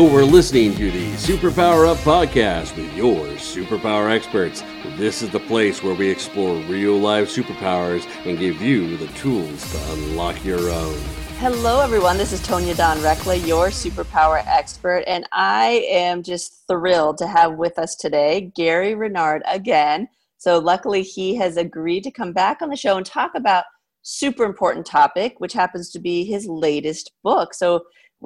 You're listening to the Superpower Up podcast with your superpower experts. This is the place where we explore real life superpowers and give you the tools to unlock your own. Hello, everyone. This is Tonya Dawn Recla, your superpower expert, and I am just thrilled to have with us today Gary Renard again. So, luckily, he has agreed to come back on the show and talk about super important topic, which happens to be his latest book. So,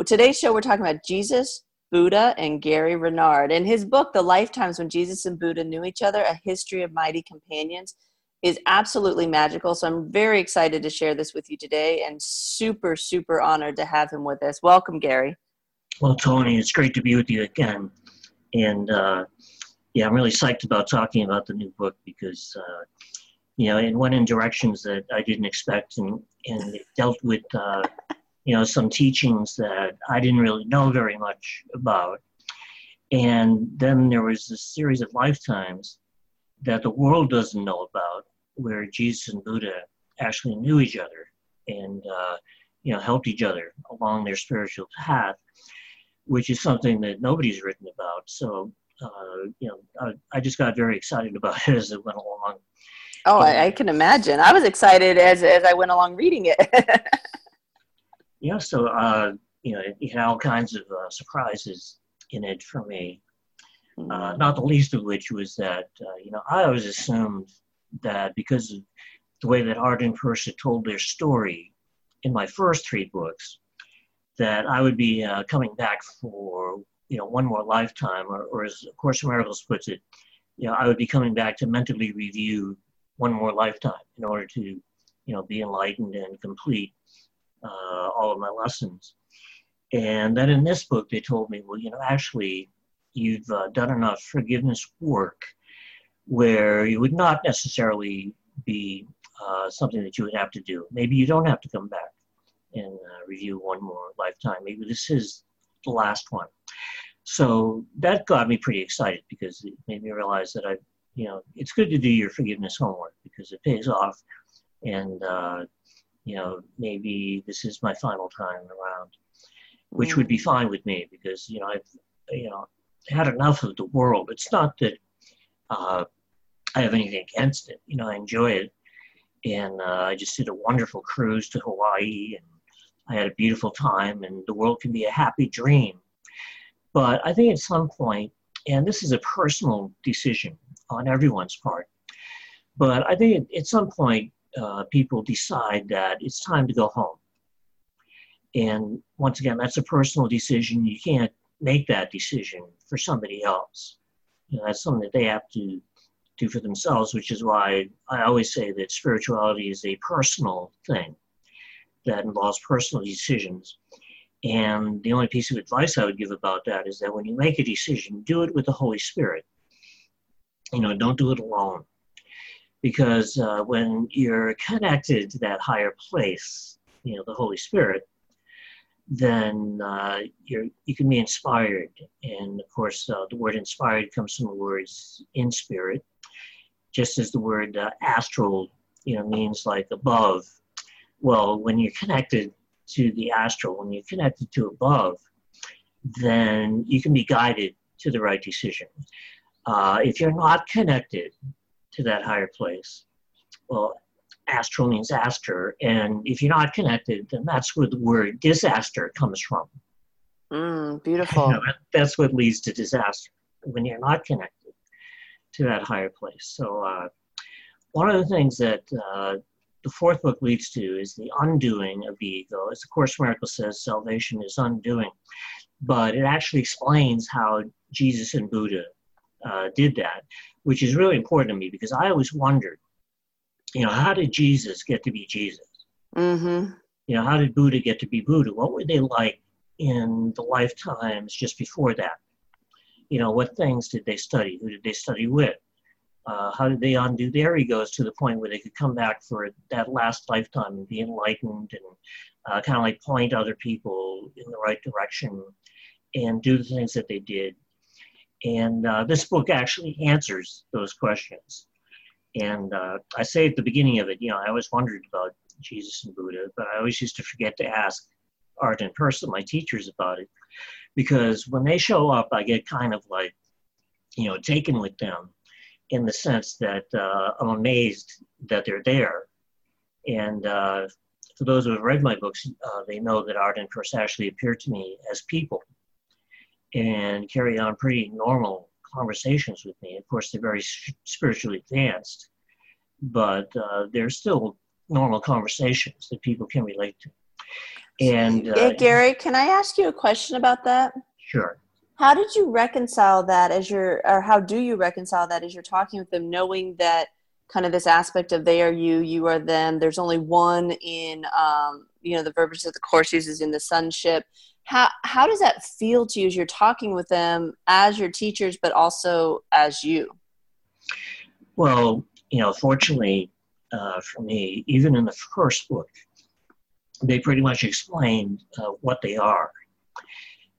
today's show, we're talking about Jesus, Buddha, and Gary Renard. In his book, The Lifetimes When Jesus and Buddha Knew Each Other A History of Mighty Companions, is absolutely magical. So I'm very excited to share this with you today and super, super honored to have him with us. Welcome, Gary. Well, Tony, it's great to be with you again. And uh, yeah, I'm really psyched about talking about the new book because, uh, you know, it went in directions that I didn't expect and, and it dealt with. Uh, you know, some teachings that I didn't really know very much about. And then there was a series of lifetimes that the world doesn't know about, where Jesus and Buddha actually knew each other and, uh, you know, helped each other along their spiritual path, which is something that nobody's written about. So, uh, you know, I, I, just got very excited about it as it went along. Oh, I, I can imagine. I was excited as as I went along reading it. yeah, so uh, you know, it, had all kinds of uh, surprises in it for me. Uh, mm-hmm. not the least of which was that uh, you know I always assumed that because of the way that Arten Pursah told their story in my first three books, that I would be uh, coming back for you know one more lifetime, or, or as A Course in Miracles puts it, you know I would be coming back to mentally review one more lifetime in order to you know be enlightened and complete uh, all of my lessons. And then in this book, they told me, well, you know, actually, you've uh, done enough forgiveness work where you would not necessarily be uh, something that you would have to do. Maybe you don't have to come back and uh, review one more lifetime. Maybe this is the last one. So that got me pretty excited because it made me realize that I, you know, it's good to do your forgiveness homework because it pays off. And uh, you know, maybe this is my final time around, which would be fine with me because, you know, I've, you know, had enough of the world. It's not that uh, I have anything against it. You know, I enjoy it. And uh, I just did a wonderful cruise to Hawaii and I had a beautiful time and the world can be a happy dream. But I think at some point, and this is a personal decision on everyone's part, but I think at some point uh, people decide that it's time to go home. And once again, that's a personal decision. You can't make that decision for somebody else. You know, that's something that they have to do for themselves, which is why I always say that spirituality is a personal thing that involves personal decisions. And the only piece of advice I would give about that is that when you make a decision, do it with the Holy Spirit. You know, don't do it alone because uh, when you're connected to that higher place, you know, the Holy Spirit, then uh, you're, you can be inspired. And of course, uh, the word inspired comes from the words in spirit, just as the word uh, astral, you know, means like above. Well, when you're connected to the astral, when you're connected to above, then you can be guided to the right decision. Uh, if you're not connected to that higher place. Well, astral means aster, and if you're not connected, then that's where the word disaster comes from. Mm, beautiful. You know, that's what leads to disaster when you're not connected to that higher place. So, uh, one of the things that uh, the fourth book leads to is the undoing of the ego. As the Course Miracle says, salvation is undoing, but it actually explains how Jesus and Buddha uh, did that which is really important to me because I always wondered, you know, how did Jesus get to be Jesus? Mm-hmm. You know, how did Buddha get to be Buddha? What were they like in the lifetimes just before that? You know, what things did they study? Who did they study with? Uh, how did they undo their egos to the point where they could come back for that last lifetime and be enlightened and uh, kind of like point other people in the right direction and do the things that they did and uh, this book actually answers those questions. And uh, I say at the beginning of it, you know, I always wondered about Jesus and Buddha, but I always used to forget to ask Arten Pursah, my teachers, about it. because when they show up, I get kind of like, you know, taken with them in the sense that uh, I'm amazed that they're there. And uh, for those who have read my books, uh, they know that Arten and Pursah actually appear to me as people and carry on pretty normal conversations with me. Of course, they're very spiritually advanced, but uh, they're still normal conversations that people can relate to. And uh, Gary, can I ask you a question about that? Sure. How did you reconcile that as you're, or how do you reconcile that as you're talking with them, knowing that kind of this aspect of they are you, you are them. There's only one in, um, you know, the verbiage that the course uses in the sonship. How how does that feel to you as you're talking with them as your teachers, but also as you? Well, you know, fortunately uh, for me, even in the first book, they pretty much explained uh, what they are.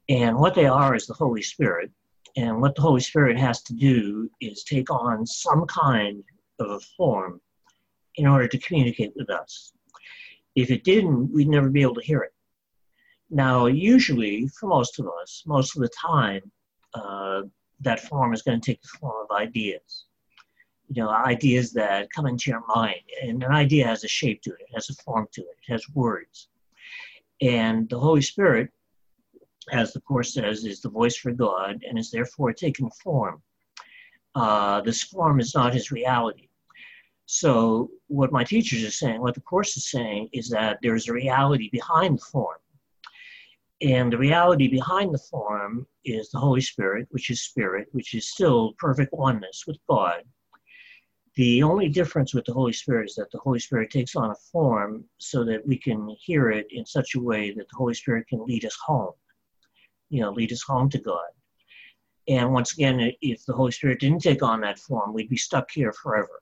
And what they are is the Holy Spirit. And what the Holy Spirit has to do is take on some kind of a form in order to communicate with us. If it didn't, we'd never be able to hear it. Now, usually, for most of us, most of the time, uh, that form is going to take the form of ideas. You know, ideas that come into your mind. And an idea has a shape to it, it has a form to it, it has words. And the Holy Spirit, as the Course says, is the voice for God and is therefore taking form uh, this form is not his reality. So, what my teachers are saying, what the Course is saying, is that there's a reality behind the form. And the reality behind the form is the Holy Spirit, which is spirit, which is still perfect oneness with God. The only difference with the Holy Spirit is that the Holy Spirit takes on a form so that we can hear it in such a way that the Holy Spirit can lead us home, you know, lead us home to God. And once again, if the Holy Spirit didn't take on that form, we'd be stuck here forever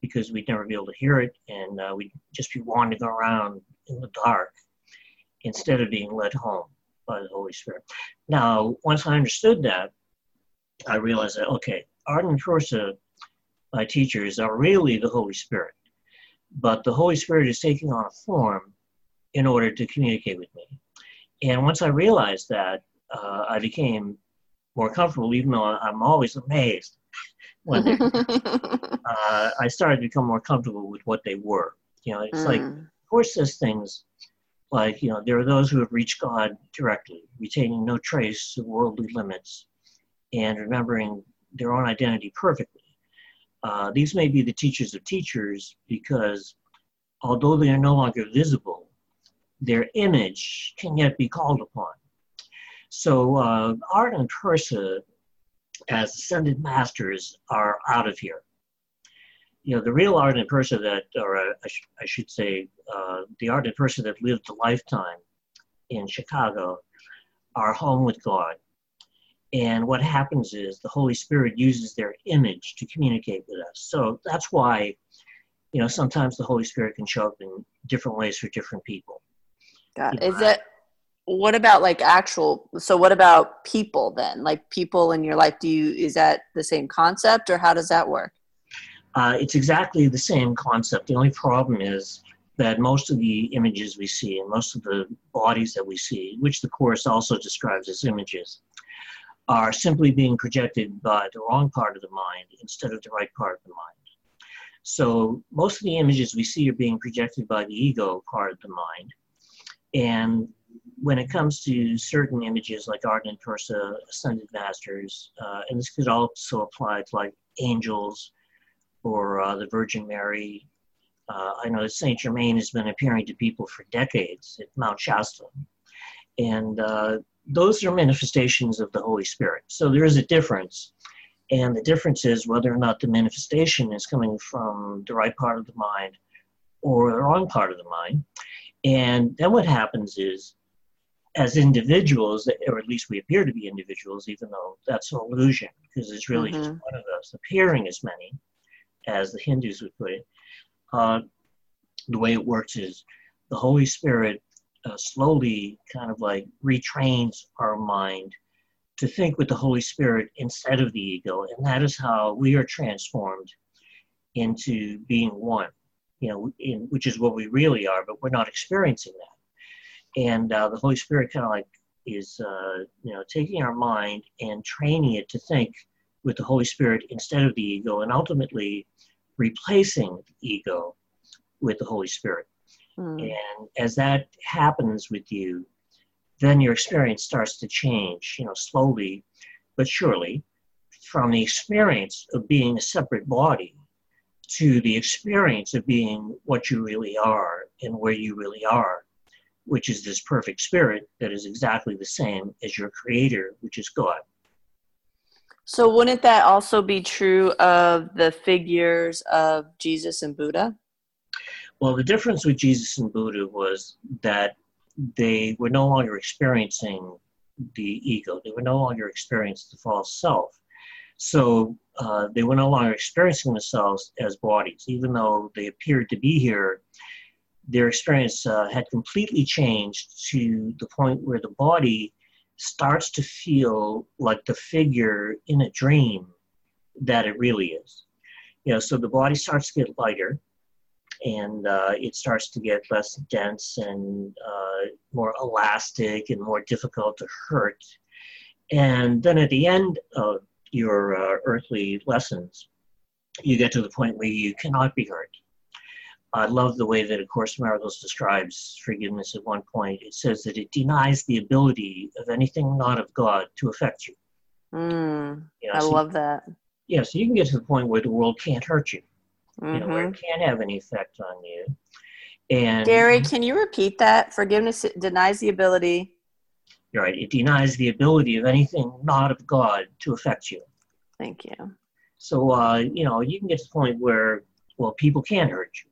because we'd never be able to hear it and uh, we'd just be wandering around in the dark instead of being led home by the Holy Spirit. Now, once I understood that, I realized that, okay, Arten and Pursah, my teachers, are really the Holy Spirit. But the Holy Spirit is taking on a form in order to communicate with me. And once I realized that, uh, I became more comfortable, even though I'm always amazed when they, uh, I started to become more comfortable with what they were. You know, it's mm. like, of course, says things like, you know, there are those who have reached God directly, retaining no trace of worldly limits and remembering their own identity perfectly. Uh, these may be the teachers of teachers because although they are no longer visible, their image can yet be called upon. So uh, Arten and Pursah, as ascended masters, are out of here. You know, the real Arten and Pursah that, or I, sh- I, should say, uh, the Arten and Pursah that lived a lifetime in Chicago, are home with God. And what happens is the Holy Spirit uses their image to communicate with us. So that's why, you know, sometimes the Holy Spirit can show up in different ways for different people. God, is it what about like actual so what about people then? Like people in your life do you is that the same concept or how does that work? Uh, it's exactly the same concept. The only problem is that most of the images we see and most of the bodies that we see which the course also describes as images are simply being projected by the wrong part of the mind instead of the right part of the mind. So most of the images we see are being projected by the ego part of the mind and when it comes to certain images like Arten and Pursah, Ascended Masters, uh, and this could also apply to like angels or uh, the Virgin Mary. Uh, I know that Saint Germain has been appearing to people for decades at Mount Shasta, and uh, those are manifestations of the Holy Spirit. So there is a difference, and the difference is whether or not the manifestation is coming from the right part of the mind or the wrong part of the mind. And then what happens is as individuals, or at least we appear to be individuals, even though that's an illusion, because it's really mm-hmm. just one of us appearing as many, as the Hindus would put it. Uh, the way it works is the Holy Spirit uh, slowly kind of like retrains our mind to think with the Holy Spirit instead of the ego, and that is how we are transformed into being one. You know, in, which is what we really are, but we're not experiencing that and uh, the Holy Spirit kind of like is uh, you know taking our mind and training it to think with the Holy Spirit instead of the ego, and ultimately replacing the ego with the Holy Spirit. Mm. And as that happens with you, then your experience starts to change, you know, slowly but surely, from the experience of being a separate body to the experience of being what you really are and where you really are, which is this perfect spirit that is exactly the same as your creator, which is God. So, wouldn't that also be true of the figures of Jesus and Buddha? Well, the difference with Jesus and Buddha was that they were no longer experiencing the ego, they were no longer experiencing the false self. So, uh, they were no longer experiencing themselves as bodies, even though they appeared to be here. Their experience uh, had completely changed to the point where the body starts to feel like the figure in a dream that it really is. You know, so the body starts to get lighter and uh, it starts to get less dense and uh, more elastic and more difficult to hurt. And then at the end of your uh, earthly lessons, you get to the point where you cannot be hurt. I love the way that A Course in Miracles describes forgiveness at one point. It says that it denies the ability of anything not of God to affect you. Mm, you know, I so, love that. Yeah, so you can get to the point where the world can't hurt you, mm-hmm. you know, where it mm-hmm. can't have any effect on you. And Gary, can you repeat that? Forgiveness denies the ability. You're right. It denies the ability of anything not of God to affect you. Thank you. So, uh, you know, you can get to the point where, well, people can hurt you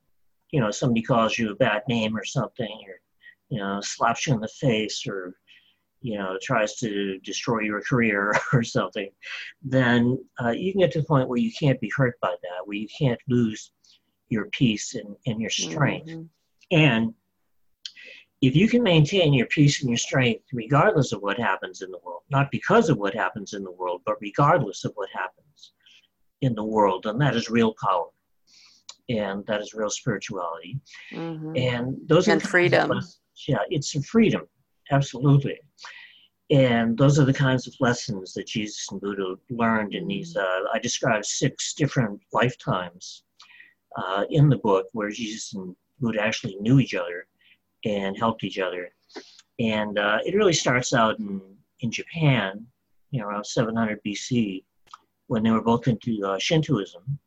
you know somebody calls you a bad name or something or you know slaps you in the face or you know tries to destroy your career or something then uh, you can get to the point where you can't be hurt by that where you can't lose your peace and, and your strength mm-hmm. and if you can maintain your peace and your strength regardless of what happens in the world not because of what happens in the world but regardless of what happens in the world then that is real power and that is real spirituality. Mm-hmm. And those and are freedom. yeah, it's freedom, absolutely. And those are the kinds of lessons that Jesus and Buddha learned in these. Mm-hmm. Uh, I describe six different lifetimes uh, in the book where Jesus and Buddha actually knew each other and helped each other. And uh, it really starts out in, in Japan, you know, around 700 BC, when they were both into uh, Shintoism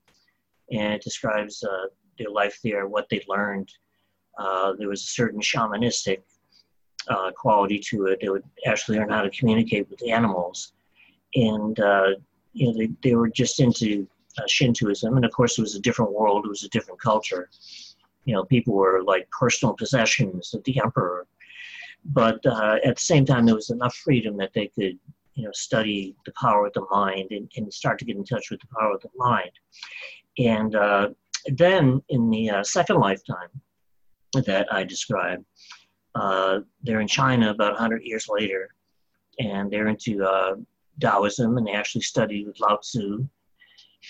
and it describes uh, their life there, what they learned. Uh, there was a certain shamanistic uh, quality to it. They would actually learn how to communicate with animals, and uh, you know they, they were just into uh, Shintoism, and of course it was a different world. It was a different culture. You know, people were like personal possessions of the emperor, but uh, at the same time there was enough freedom that they could you know study the power of the mind and, and start to get in touch with the power of the mind and uh, then in the uh, second lifetime that I described, uh, they're in China about 100 years later, and they're into uh, Taoism, and they actually studied with Lao Tzu,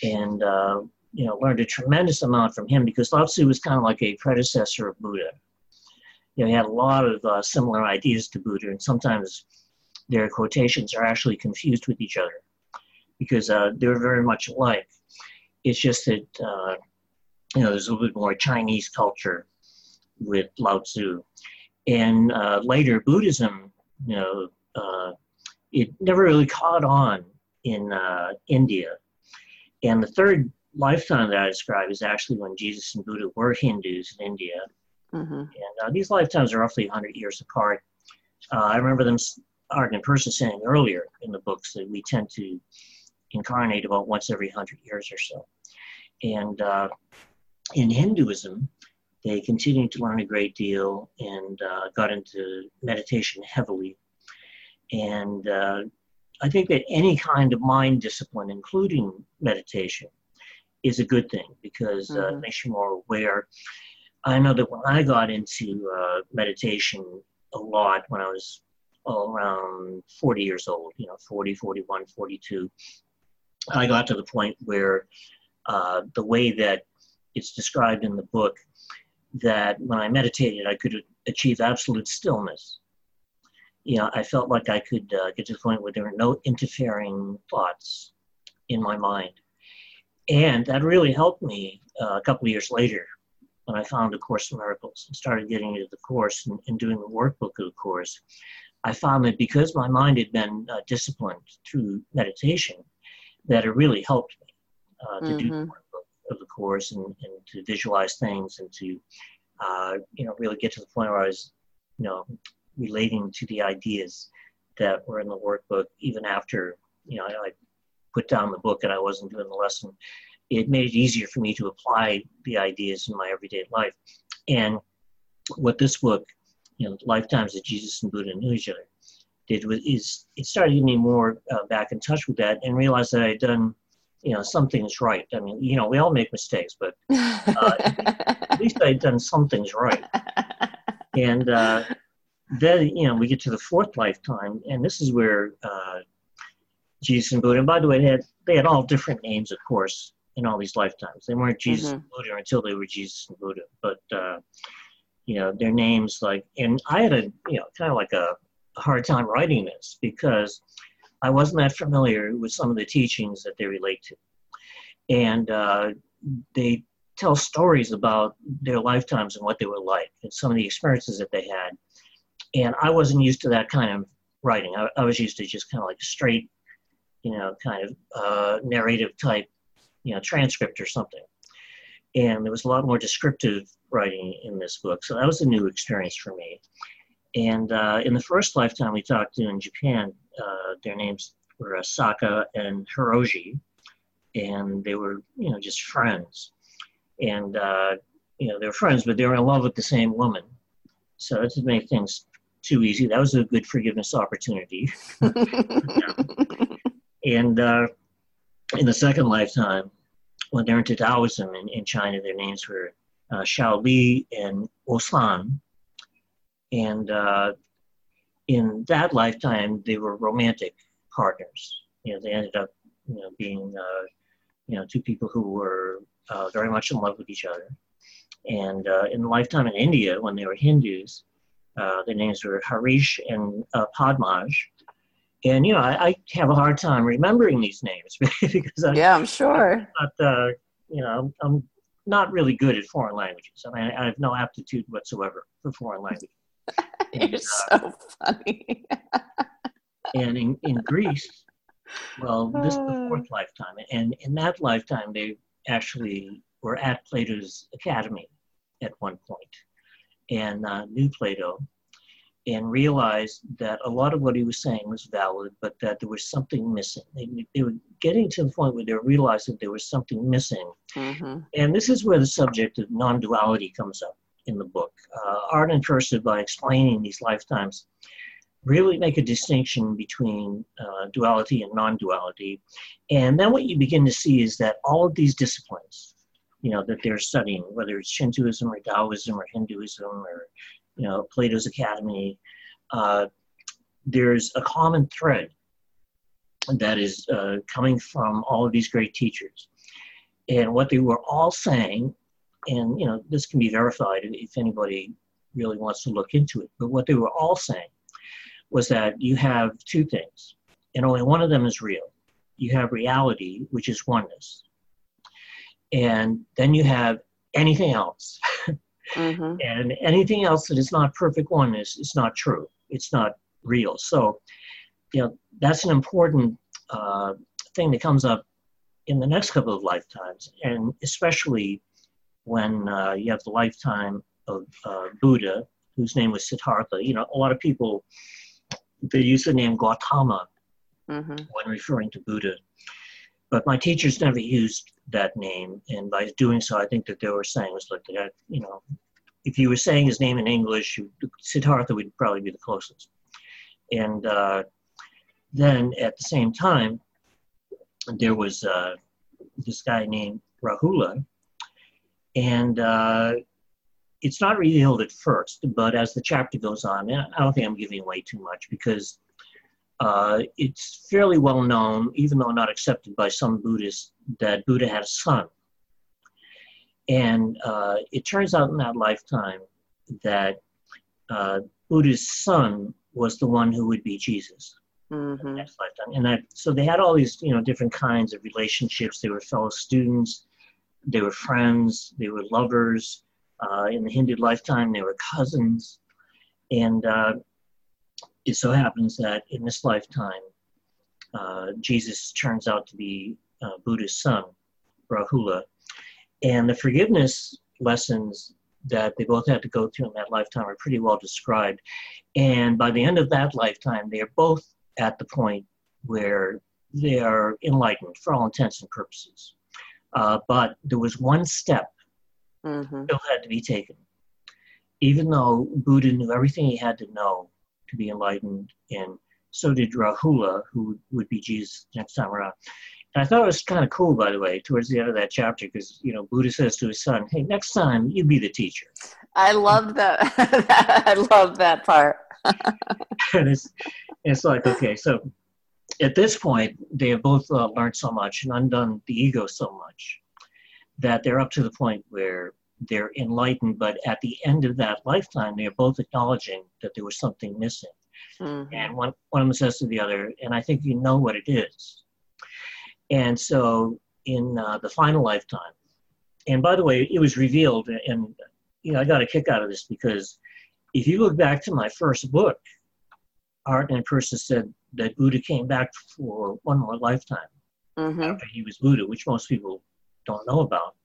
and uh, you know learned a tremendous amount from him because Lao Tzu was kind of like a predecessor of Buddha. You know, he had a lot of uh, similar ideas to Buddha, and sometimes their quotations are actually confused with each other because they're very much alike. It's just that uh, you know there's a little bit more Chinese culture with Lao Tzu, and uh, later Buddhism, you know, uh, it never really caught on in uh, India. And the third lifetime that I describe is actually when Jesus and Buddha were Hindus in India. Mm-hmm. And uh, these lifetimes are roughly 100 years apart. Uh, I remember them, Arten Pursah saying earlier in the books that we tend to incarnate about once every hundred years or so. And uh, in Hinduism, they continued to learn a great deal and uh, got into meditation heavily. And uh, I think that any kind of mind discipline, including meditation, is a good thing because uh, mm-hmm. it makes you more aware. I know that when I got into uh, meditation a lot when I was around 40 years old, you know, 40, 41, 42, I got to the point where uh, the way that it's described in the book, that when I meditated, I could achieve absolute stillness. you know, I felt like I could uh, get to the point where there were no interfering thoughts in my mind. And that really helped me uh, a couple of years later when I found A Course in Miracles and started getting into the course and, and doing the workbook of the course. I found that because my mind had been uh, disciplined through meditation, that it really helped me uh, to mm-hmm. do the workbook of the course and, and to visualize things and to, uh, you know, really get to the point where I was, you know, relating to the ideas that were in the workbook even after, you know, I, I put down the book and I wasn't doing the lesson. It made it easier for me to apply the ideas in my everyday life. And what this book you know, lifetimes of Jesus and Buddha each other, did was is it started getting me more uh, back in touch with that and realized that I had done, you know, something's right. I mean, you know, we all make mistakes, but uh, at least I had done something's right. And uh, then, you know, we get to the fourth lifetime, and this is where uh, Jesus and Buddha. And by the way, they had they had all different names, of course, in all these lifetimes. They weren't Jesus mm-hmm. and Buddha until they were Jesus and Buddha, but uh, you know their names like and i had a you know kind of like a hard time writing this because i wasn't that familiar with some of the teachings that they relate to and uh, they tell stories about their lifetimes and what they were like and some of the experiences that they had and i wasn't used to that kind of writing i, I was used to just kind of like straight you know kind of uh, narrative type you know transcript or something and there was a lot more descriptive writing in this book. So that was a new experience for me. And uh, in the first lifetime we talked to in Japan, uh, their names were Asaka and Hiroji, and they were, you know, just friends. And, uh, you know, they were friends, but they were in love with the same woman. So that didn't make things too easy. That was a good forgiveness opportunity. and uh, in the second lifetime, when they're into Taoism in, in China, their names were uh, Xiao Li and Osan. And uh, in that lifetime, they were romantic partners. You know, they ended up, you know, being, uh, you know, two people who were uh, very much in love with each other. And uh, in the lifetime in India, when they were Hindus, uh, their names were Harish and uh, Padmaj. And you know, I, I, have a hard time remembering these names because I, yeah, I'm sure. I'm not, you know, I'm not really good at foreign languages. I mean, I have no aptitude whatsoever for foreign languages. You're and, uh, so funny. and in, in Greece, well, this is the fourth lifetime. And in that lifetime, they actually were at Plato's academy at one point and uh, knew Plato and realized that a lot of what he was saying was valid, but that there was something missing. They, they were getting to the point where they realized that there was something missing. Mm-hmm. And this is where the subject of non duality comes up in the book. Uh, Arten and Pursah, by explaining these lifetimes, really make a distinction between uh, duality and non duality. And then what you begin to see is that all of these disciplines, you know, that they're studying, whether it's Shintoism or Taoism or Hinduism or you know, Plato's Academy, uh, there's a common thread that is uh, coming from all of these great teachers. And what they were all saying, and you know, this can be verified if anybody really wants to look into it, but what they were all saying was that you have two things, and only one of them is real. You have reality, which is oneness. And then you have anything else. Mm-hmm. And anything else that is not perfect oneness is not true. It's not real. So, you know, that's an important uh, thing that comes up in the next couple of lifetimes, and especially when uh, you have the lifetime of uh, Buddha, whose name was Siddhartha. You know, a lot of people they use the name Gautama mm-hmm. when referring to Buddha, but my teachers never used that name, and by doing so, I think that they were saying was like that. You know, if you were saying his name in English, Siddhartha would probably be the closest. And uh, then at the same time, there was uh, this guy named Rahula, and uh, it's not revealed at first, but as the chapter goes on, I don't think I'm giving away too much because uh, it's fairly well known, even though not accepted by some Buddhists, that Buddha had a son. And uh, it turns out in that lifetime that uh, Buddha's son was the one who would be Jesus. Mm-hmm. Next lifetime, and that so they had all these you know different kinds of relationships. They were fellow students, they were friends, they were lovers. Uh, in the Hindu lifetime, they were cousins, and uh, it so happens that in this lifetime, uh, Jesus turns out to be uh, Buddha's son, Rahula, and the forgiveness lessons that they both had to go through in that lifetime are pretty well described. And by the end of that lifetime, they are both at the point where they are enlightened for all intents and purposes. Uh, but there was one step Mm-hmm. still had to be taken. Even though Buddha knew everything he had to know to be enlightened, and so did Rahula, who would be Jesus next time around. And I thought it was kind of cool, by the way, towards the end of that chapter, because you know Buddha says to his son, "Hey, next time you be the teacher." I love that. I love that part. and it's it's like okay, so at this point they have both uh, learned so much and undone the ego so much that they're up to the point where they're enlightened. But at the end of that lifetime, they are both acknowledging that there was something missing. Mhm. And one, one of them says to the other, and I think you know what it is. And so in uh, the final lifetime, and by the way, it was revealed, and you know, I got a kick out of this because if you look back to my first book, Arten and Pursah said that Buddha came back for one more lifetime Mhm. after he was Buddha, which most people don't know about.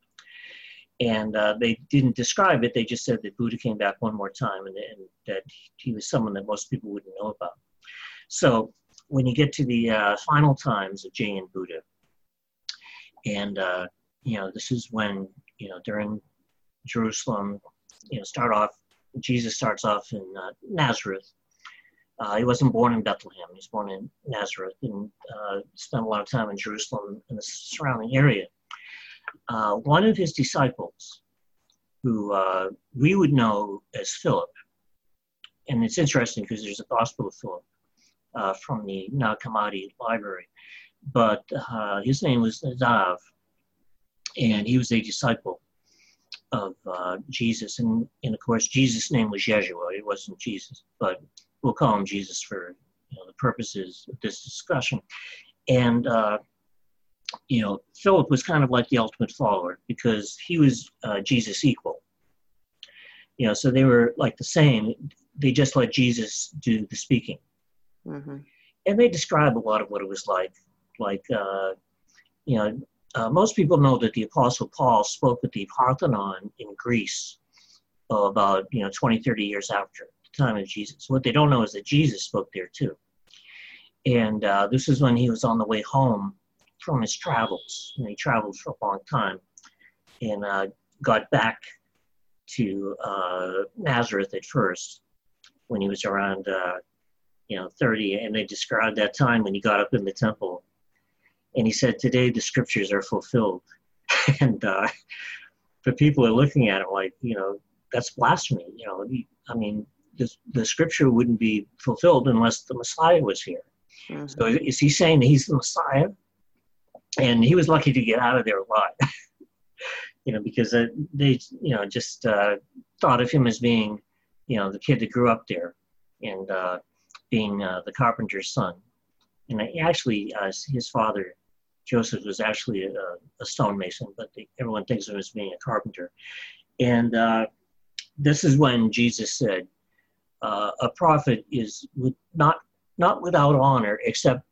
And uh, they didn't describe it, they just said that Buddha came back one more time and, and that he was someone that most people wouldn't know about. So when you get to the uh, final times of Jain Buddha, and uh, you know, this is when, you know, during Jerusalem, you know, start off, Jesus starts off in uh, Nazareth. Uh, he wasn't born in Bethlehem. He was born in Nazareth and uh, spent a lot of time in Jerusalem and the surrounding area. Uh, one of his disciples, who uh, we would know as Philip, and it's interesting because there's a Gospel of Philip uh, from the Nag Hammadi library, but uh, his name was Nadav, and he was a disciple of Jesus. And, and of course, Jesus' name was Yeshua. It wasn't Jesus, but we'll call him Jesus for you know, the purposes of this discussion. And uh, you know, Philip was kind of like the ultimate follower because he was uh, Jesus equal. You know, so they were like the same. They just let Jesus do the speaking, Mhm. and they describe a lot of what it was like. Like, uh, you know, uh, most people know that the Apostle Paul spoke at the Parthenon in Greece about you know 20, 30 years after time of Jesus. What they don't know is that Jesus spoke there too. And uh, this is when he was on the way home from his travels. And he traveled for a long time and uh, got back to uh, Nazareth at first when he was around, uh, you know, 30. And they described that time when he got up in the temple. And he said, Today the scriptures are fulfilled. and uh, the people are looking at him like, you know, that's blasphemy. You know, I mean, the, the scripture wouldn't be fulfilled unless the Messiah was here. Mhm. So is he saying he's the Messiah? And he was lucky to get out of there alive, you know, because uh, they, you know, just uh, thought of him as being, you know, the kid that grew up there and uh, being uh, the carpenter's son. And actually, uh, his father, Joseph, was actually a, a stonemason, but they, everyone thinks of him as being a carpenter. And uh, this is when Jesus said, uh, "A prophet is with, not not without honor, except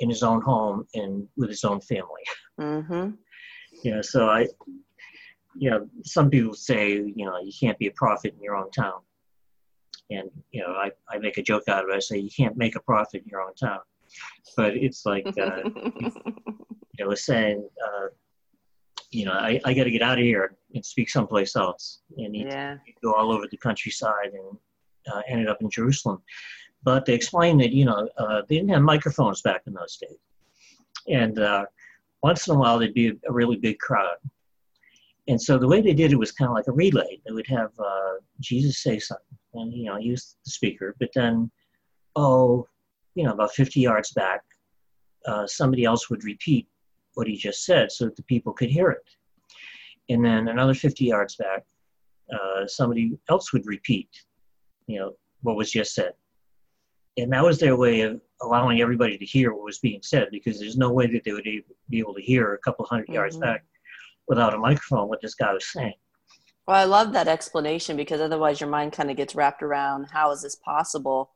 in his own home and with his own family." Mhm. You know, so I, you know, some people say, you know, you can't be a prophet in your own town, and you know, I, I make a joke out of it. I say you can't make a prophet in your own town, but it's like, uh, you know, saying, uh, you know, I, I got to get out of here and speak someplace else, and he yeah. go all over the countryside and uh, ended up in Jerusalem. But they explained that, you know, uh, they didn't have microphones back in those days. And uh, once in a while, there'd be a, a really big crowd. And so the way they did it was kind of like a relay. They would have uh, Jesus say something, and, you know, use the speaker. But then, oh, you know, about 50 yards back, uh, somebody else would repeat what he just said so that the people could hear it. And then another 50 yards back, uh, somebody else would repeat, you know, what was just said. and that was their way of allowing everybody to hear what was being said because there's no way that they would be able to hear a couple 100 mm-hmm. yards back without a microphone what this guy was saying. Well, I love that explanation because otherwise your mind kind of gets wrapped around how is this possible.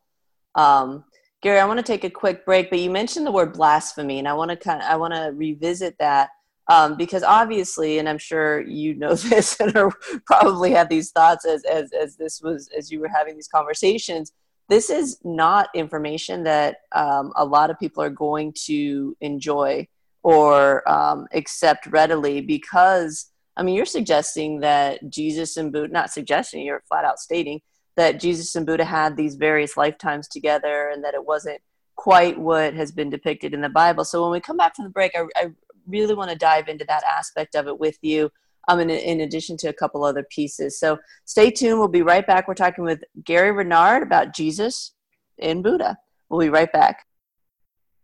Um, Gary, I want to take a quick break, but you mentioned the word blasphemy, and I want to kind of I want to revisit that um, because obviously, and I'm sure you know this and are probably have these thoughts as as as this was as you were having these conversations this is not information that um, a lot of people are going to enjoy or um, accept readily because i mean you're suggesting that jesus and buddha not suggesting you're flat out stating that jesus and buddha had these various lifetimes together and that it wasn't quite what has been depicted in the bible. So when we come back from the break i, I really want to dive into that aspect of it with you um, in, in addition to a couple other pieces. So stay tuned. We'll be right back. We're talking with Gary Renard about Jesus in Buddha. We'll be right back.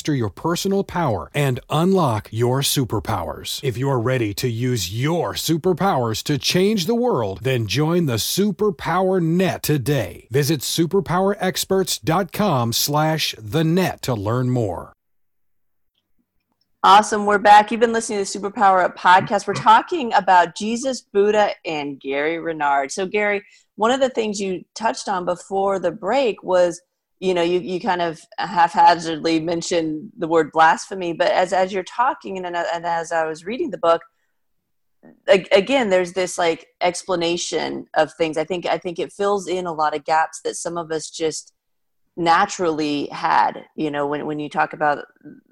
master your personal power and unlock your superpowers. If you're ready to use your superpowers to change the world, then join the Superpower Net today. Visit superpowerexperts.com slash the net to learn more. Awesome. We're back. You've been listening to the Superpower Up podcast. We're talking about Jesus, Buddha, and Gary Renard. So, Gary, one of the things you touched on before the break was you know you, you kind of haphazardly mentioned the word blasphemy but as as you're talking and, and as i was reading the book again there's this like explanation of things. I think i think it fills in a lot of gaps that some of us just naturally had you know when, when you talk about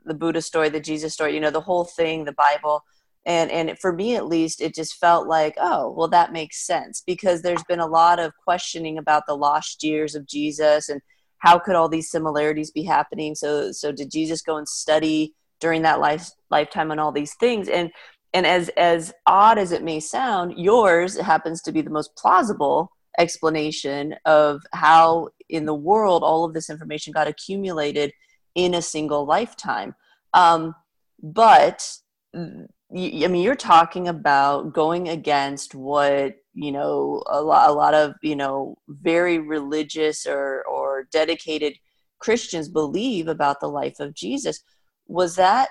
the buddha story the jesus story you know the whole thing the bible. And and for me at least it just felt like oh well that makes sense because there's been a lot of questioning about the lost years of jesus and how could all these similarities be happening? So so did jesus go and study during that life lifetime on all these things? And and as as odd as it may sound yours happens to be the most plausible explanation of how in the world all of this information got accumulated in a single lifetime. Um, but I mean, you're talking about going against what you know a lot, a lot of you know very religious or or dedicated Christians believe about the life of Jesus. Was that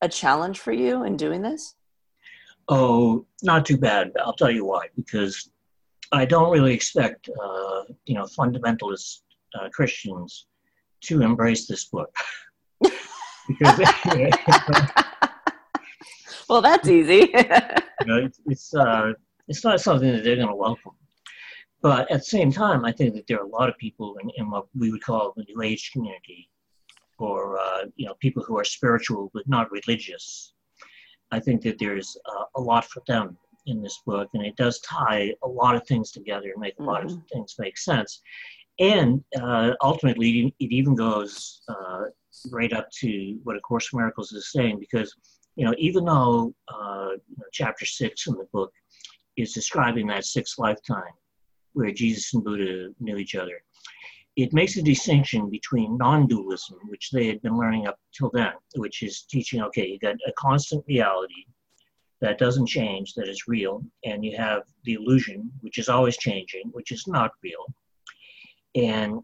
a challenge for you in doing this? Oh, not too bad. I'll tell you why. Because I don't really expect uh, you know fundamentalist uh, Christians to embrace this book. because well, that's easy. you know, it's it's, uh, it's not something that they're going to welcome. But at the same time, I think that there are a lot of people in, in what we would call the New Age community, or uh, you know, people who are spiritual but not religious. I think that there's uh, a lot for them in this book, and it does tie a lot of things together and make a lot mm-hmm. of things make sense. And uh, ultimately, it even goes uh, right up to what A Course in Miracles is saying, because you know, even though uh, chapter six in the book is describing that sixth lifetime where Jesus and Buddha knew each other, it makes a distinction between non-dualism, which they had been learning up till then, which is teaching, okay, you got a constant reality that doesn't change, that is real, and you have the illusion, which is always changing, which is not real. And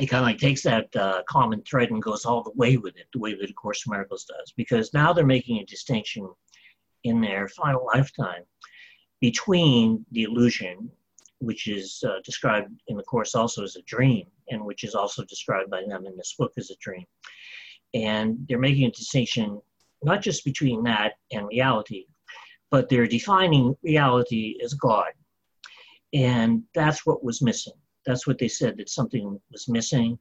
it kind of like takes that uh, common thread and goes all the way with it, the way that A Course in Miracles does, because now they're making a distinction in their final lifetime between the illusion, which is uh, described in the Course also as a dream, and which is also described by them in this book as a dream. And they're making a distinction not just between that and reality, but they're defining reality as God. And that's what was missing that's what they said that something was missing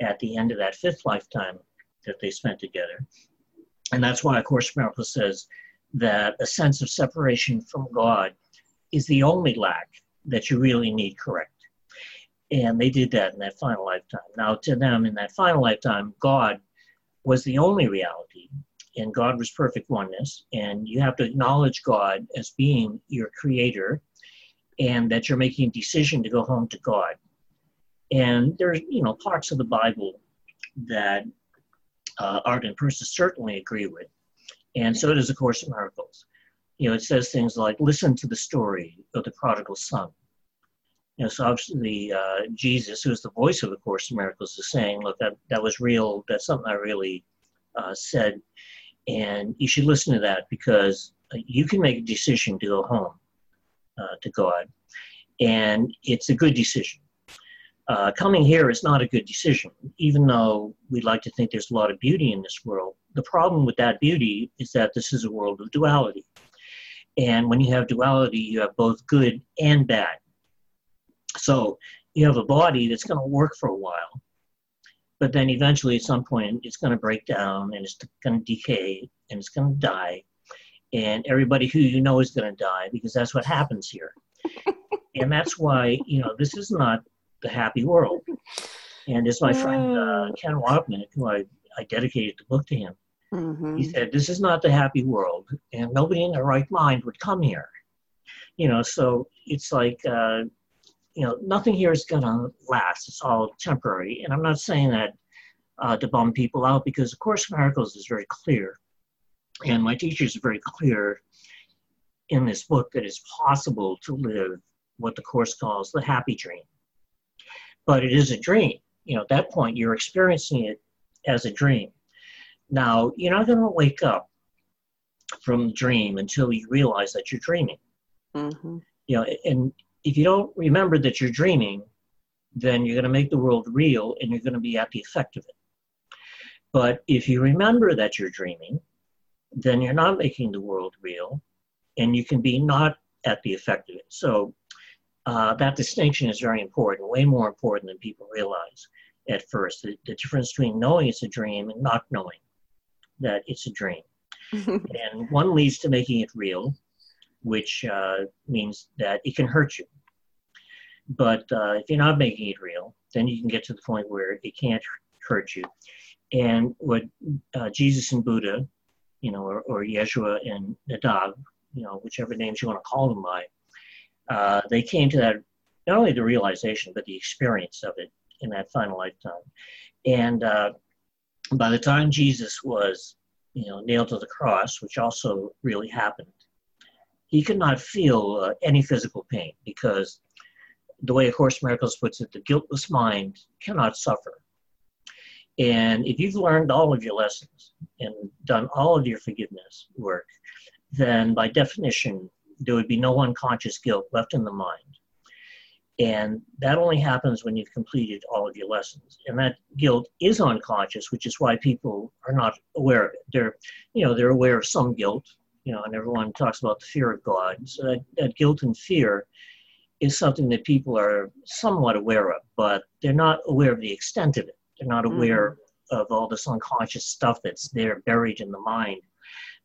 at the end of that fifth lifetime that they spent together. And that's why A Course in Miracles says that a sense of separation from God is the only lack that you really need correct. And they did that in that final lifetime. Now, to them, in that final lifetime, God was the only reality, and God was perfect oneness. And you have to acknowledge God as being your creator, and that you're making a decision to go home to God. And there's, you know, parts of the Bible that uh, Arten and Pursah certainly agree with, and so does the Course in Miracles. You know, it says things like, "Listen to the story of the prodigal son." You know, so obviously uh, Jesus, who's the voice of the Course in Miracles, is saying, "Look, that that was real. That's something I really uh, said, and you should listen to that because you can make a decision to go home uh, to God, and it's a good decision." uh, coming here is not a good decision, even though we'd like to think there's a lot of beauty in this world. The problem with that beauty is that this is a world of duality. And when you have duality, you have both good and bad. So you have a body that's going to work for a while, but then eventually at some point it's going to break down and it's going to decay and it's going to die. And everybody who you know is going to die because that's what happens here. and that's why, you know, this is not the happy world. And it's my friend uh, Ken Wapnick, who I, I dedicated the book to him. Mm-hmm. He said, This is not the happy world, and nobody in their right mind would come here. You know, so it's like, uh, you know, nothing here is going to last. It's all temporary. And I'm not saying that uh, to bum people out because, of course, Miracles is very clear. And my teachers are very clear in this book that it's possible to live what the Course calls the happy dream but it is a dream. You know, at that point, you're experiencing it as a dream. Now, you're not going to wake up from the dream until you realize that you're dreaming. Mm-hmm. You know, and if you don't remember that you're dreaming, then you're going to make the world real and you're going to be at the effect of it. But if you remember that you're dreaming, then you're not making the world real and you can be not at the effect of it. So uh, that distinction is very important, way more important than people realize at first. The, the difference between knowing it's a dream and not knowing that it's a dream. and one leads to making it real, which uh, means that it can hurt you. But uh, if you're not making it real, then you can get to the point where it can't hurt you. And what uh, Jesus and Buddha, you know, or, or Yeshua and Nadav, you know, whichever names you want to call them by, uh, they came to that not only the realization but the experience of it in that final lifetime. And uh, by the time Jesus was, you know, nailed to the cross, which also really happened, he could not feel uh, any physical pain because the way A Course Miracles puts it, the guiltless mind cannot suffer. And if you've learned all of your lessons and done all of your forgiveness work, then by definition, there would be no unconscious guilt left in the mind. And that only happens when you've completed all of your lessons. And that guilt is unconscious, which is why people are not aware of it. They're, you know, they're aware of some guilt, you know, and everyone talks about the fear of God. So that, that guilt and fear is something that people are somewhat aware of, but they're not aware of the extent of it. They're not aware mm-hmm. of all this unconscious stuff that's there buried in the mind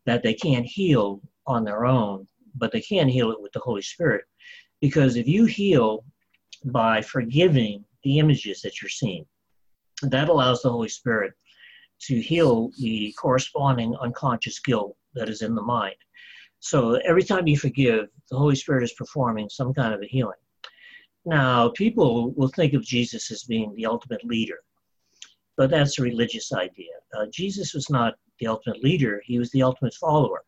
that they can't heal on their own but they can heal it with the Holy Spirit. Because if you heal by forgiving the images that you're seeing, that allows the Holy Spirit to heal the corresponding unconscious guilt that is in the mind. So every time you forgive, the Holy Spirit is performing some kind of a healing. Now, people will think of Jesus as being the ultimate leader, but that's a religious idea. Uh, Jesus was not the ultimate leader, he was the ultimate follower.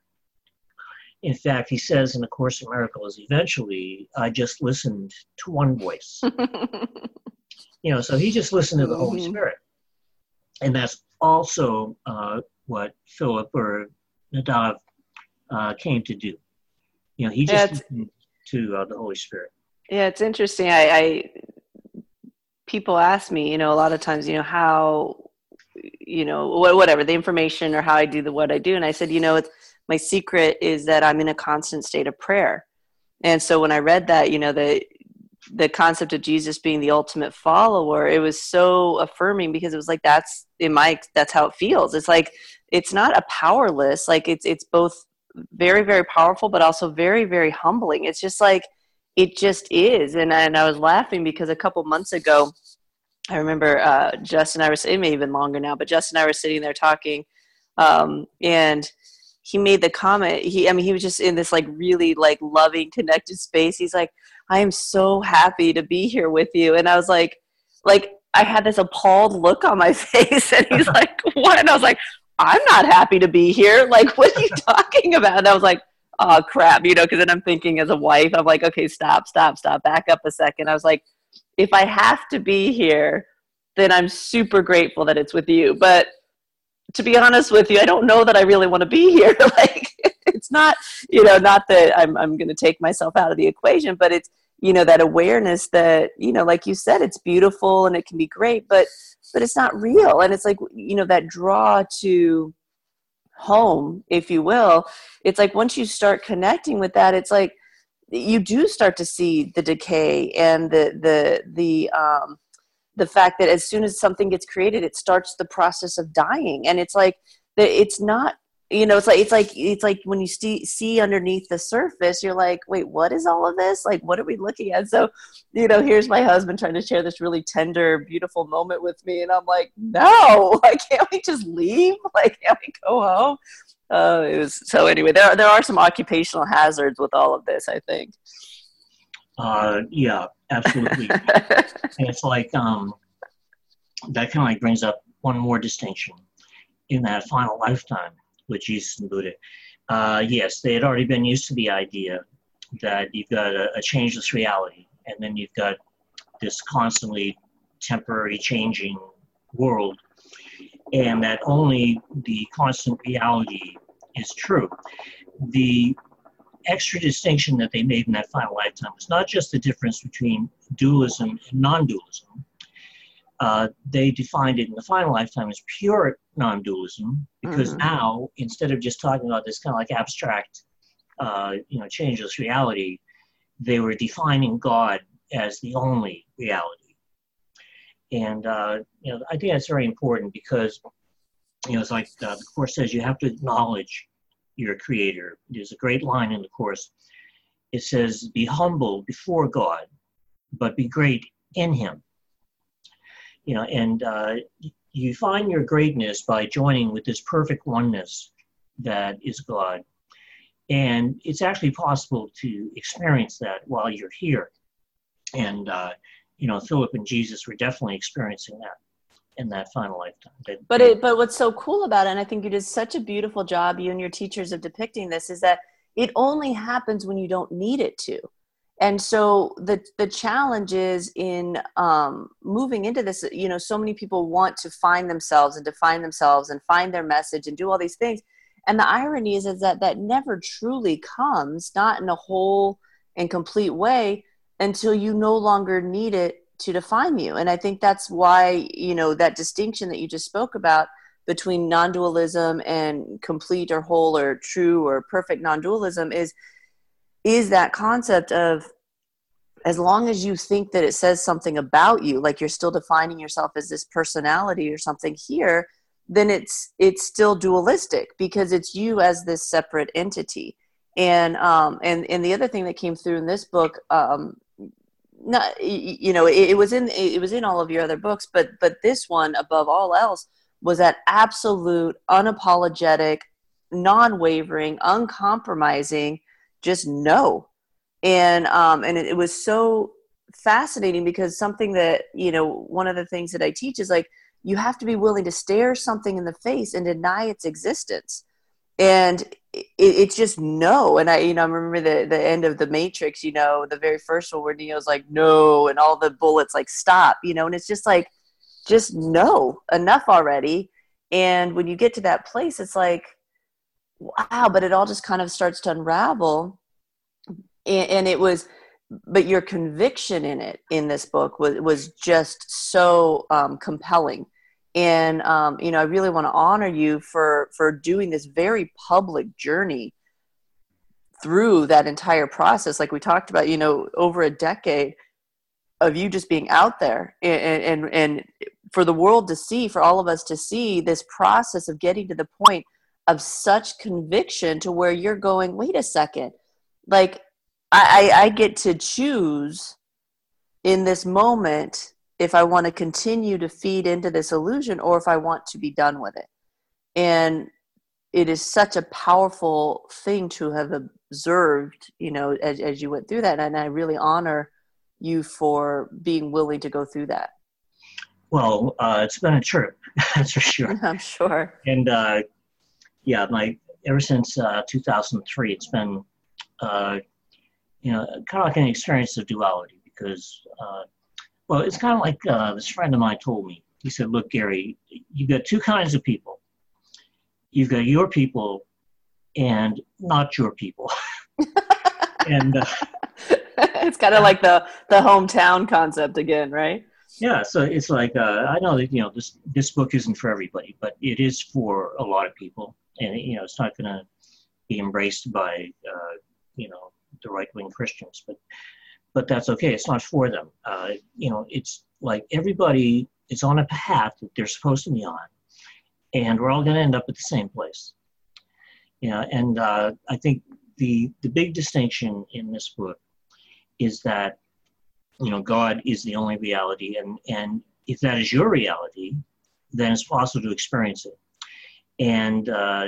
In fact, he says in the Course in Miracles, eventually I just listened to one voice. you know, so he just listened to the Holy mm-hmm. Spirit. And that's also uh, what Philip or Nadav uh, came to do. You know, he just listened to uh, the Holy Spirit. Yeah, it's interesting. I, I people ask me, you know, a lot of times, you know, how, you know, whatever the information or how I do the what I do, and I said, you know, it's my secret is that I'm in a constant state of prayer. And so when I read that, you know, the the concept of Jesus being the ultimate follower, it was so affirming because it was like that's in my that's how it feels. It's like it's not a powerless, like it's it's both very very powerful but also very very humbling. It's just like it just is. And, and I was laughing because a couple months ago, I remember uh, Justin and I were, it may have been longer now, but Justin and I were sitting there talking um, and he made the comment he i mean he was just in this like really like loving connected space. He's like i am so happy to be here with you. And i was like like i had this appalled look on my face and he's like what? And i was like i'm not happy to be here. Like what are you talking about? And i was like oh crap you know because then i'm thinking as a wife i'm like okay stop stop stop back up a second. I was like if i have to be here then i'm super grateful that it's with you. But to be honest with you, I don't know that I really want to be here. like, it's not, you know, not that I'm, I'm going to take myself out of the equation, but it's, you know, that awareness that, you know, like you said, it's beautiful and it can be great, but, but it's not real. And it's like, you know, that draw to home, if you will, it's like once you start connecting with that, it's like you do start to see the decay and the, the, the, um, the fact that as soon as something gets created it starts the process of dying. And it's like it's not you know it's like it's like it's like when you see see underneath the surface you're like wait what is all of this? Like what are we looking at? So you know here's my husband trying to share this really tender beautiful moment with me. And i'm like no like can't we just leave? Like can't we go home? Uh, it was so anyway there, there are some occupational hazards with all of this i think uh, yeah, absolutely. and it's like um, that kind of like brings up one more distinction in that final lifetime with Jesus and Buddha. Uh, yes, they had already been used to the idea that you've got a, a changeless reality, and then you've got this constantly temporary changing world, and that only the constant reality is true. The extra distinction that they made in that final lifetime was not just the difference between dualism and non-dualism. Uh, they defined it in the final lifetime as pure non-dualism because mm-hmm. now instead of just talking about this kind of like abstract, uh, you know, changeless reality, they were defining God as the only reality. And uh, you know, I think that's very important because you know, it's like uh, the course says you have to acknowledge your creator. There's a great line in the course. It says, Be humble before God, but be great in Him. You know, and uh, you find your greatness by joining with this perfect oneness that is God. And it's actually possible to experience that while you're here. And, uh, you know, Philip and Jesus were definitely experiencing that in that final lifetime. They, but it, but what's so cool about it, and I think you did such a beautiful job, you and your teachers, of depicting this, is that it only happens when you don't need it to. And so the the challenge is in um, moving into this. You know, so many people want to find themselves and define themselves and find their message and do all these things. And the irony is, is that that never truly comes, not in a whole and complete way, until you no longer need it to define you. And i think that's why you know that distinction that you just spoke about between non-dualism and complete or whole or true or perfect non-dualism is is that concept of as long as you think that it says something about you like you're still defining yourself as this personality or something here then it's it's still dualistic because it's you as this separate entity. And um and and the other thing that came through in this book um not you know it, it, was in it was in all of your other books but but this one above all else was that absolute unapologetic non-wavering uncompromising just no. And um and it, it was so fascinating because something that you know one of the things that i teach is like you have to be willing to stare something in the face and deny its existence. And it, it's just no. And I, you know, I remember the the end of the Matrix. You know, the very first one where Neo's like no, and all the bullets like stop. You know, and it's just like, just no, enough already. And when you get to that place, it's like, wow. But it all just kind of starts to unravel, and, and it was but your conviction in it in this book was was just so um, compelling and um, you know i really want to honor you for for doing this very public journey through that entire process. Like we talked about you know over a decade of you just being out there and and, and for the world to see for all of us to see this process of getting to the point of such conviction to where you're going wait a second. Like I, I, I get to choose in this moment if I want to continue to feed into this illusion or if I want to be done with it. And it is such a powerful thing to have observed, you know, as, as you went through that. And I really honor you for being willing to go through that. Well, uh, it's been a trip, that's for sure. I'm sure. And uh, yeah, my ever since uh, 2003, it's been uh, you know kind of like an experience of duality because uh, well, it's kind of like uh, this friend of mine told me. He said, "Look, Gary, you've got two kinds of people. You've got your people, and not your people." and it's kind of like the the hometown concept again, right? Yeah, so it's like uh, I know that you know this this book isn't for everybody, but it is for a lot of people, and you know it's not going to be embraced by uh, you know the right wing Christians, but but that's okay. It's not for them. Uh, you know, it's like everybody is on a path that they're supposed to be on, and we're all going to end up at the same place. Yeah, and uh, I think the the big distinction in this book is that you know God is the only reality, and and if that is your reality, then it's possible to experience it. And uh,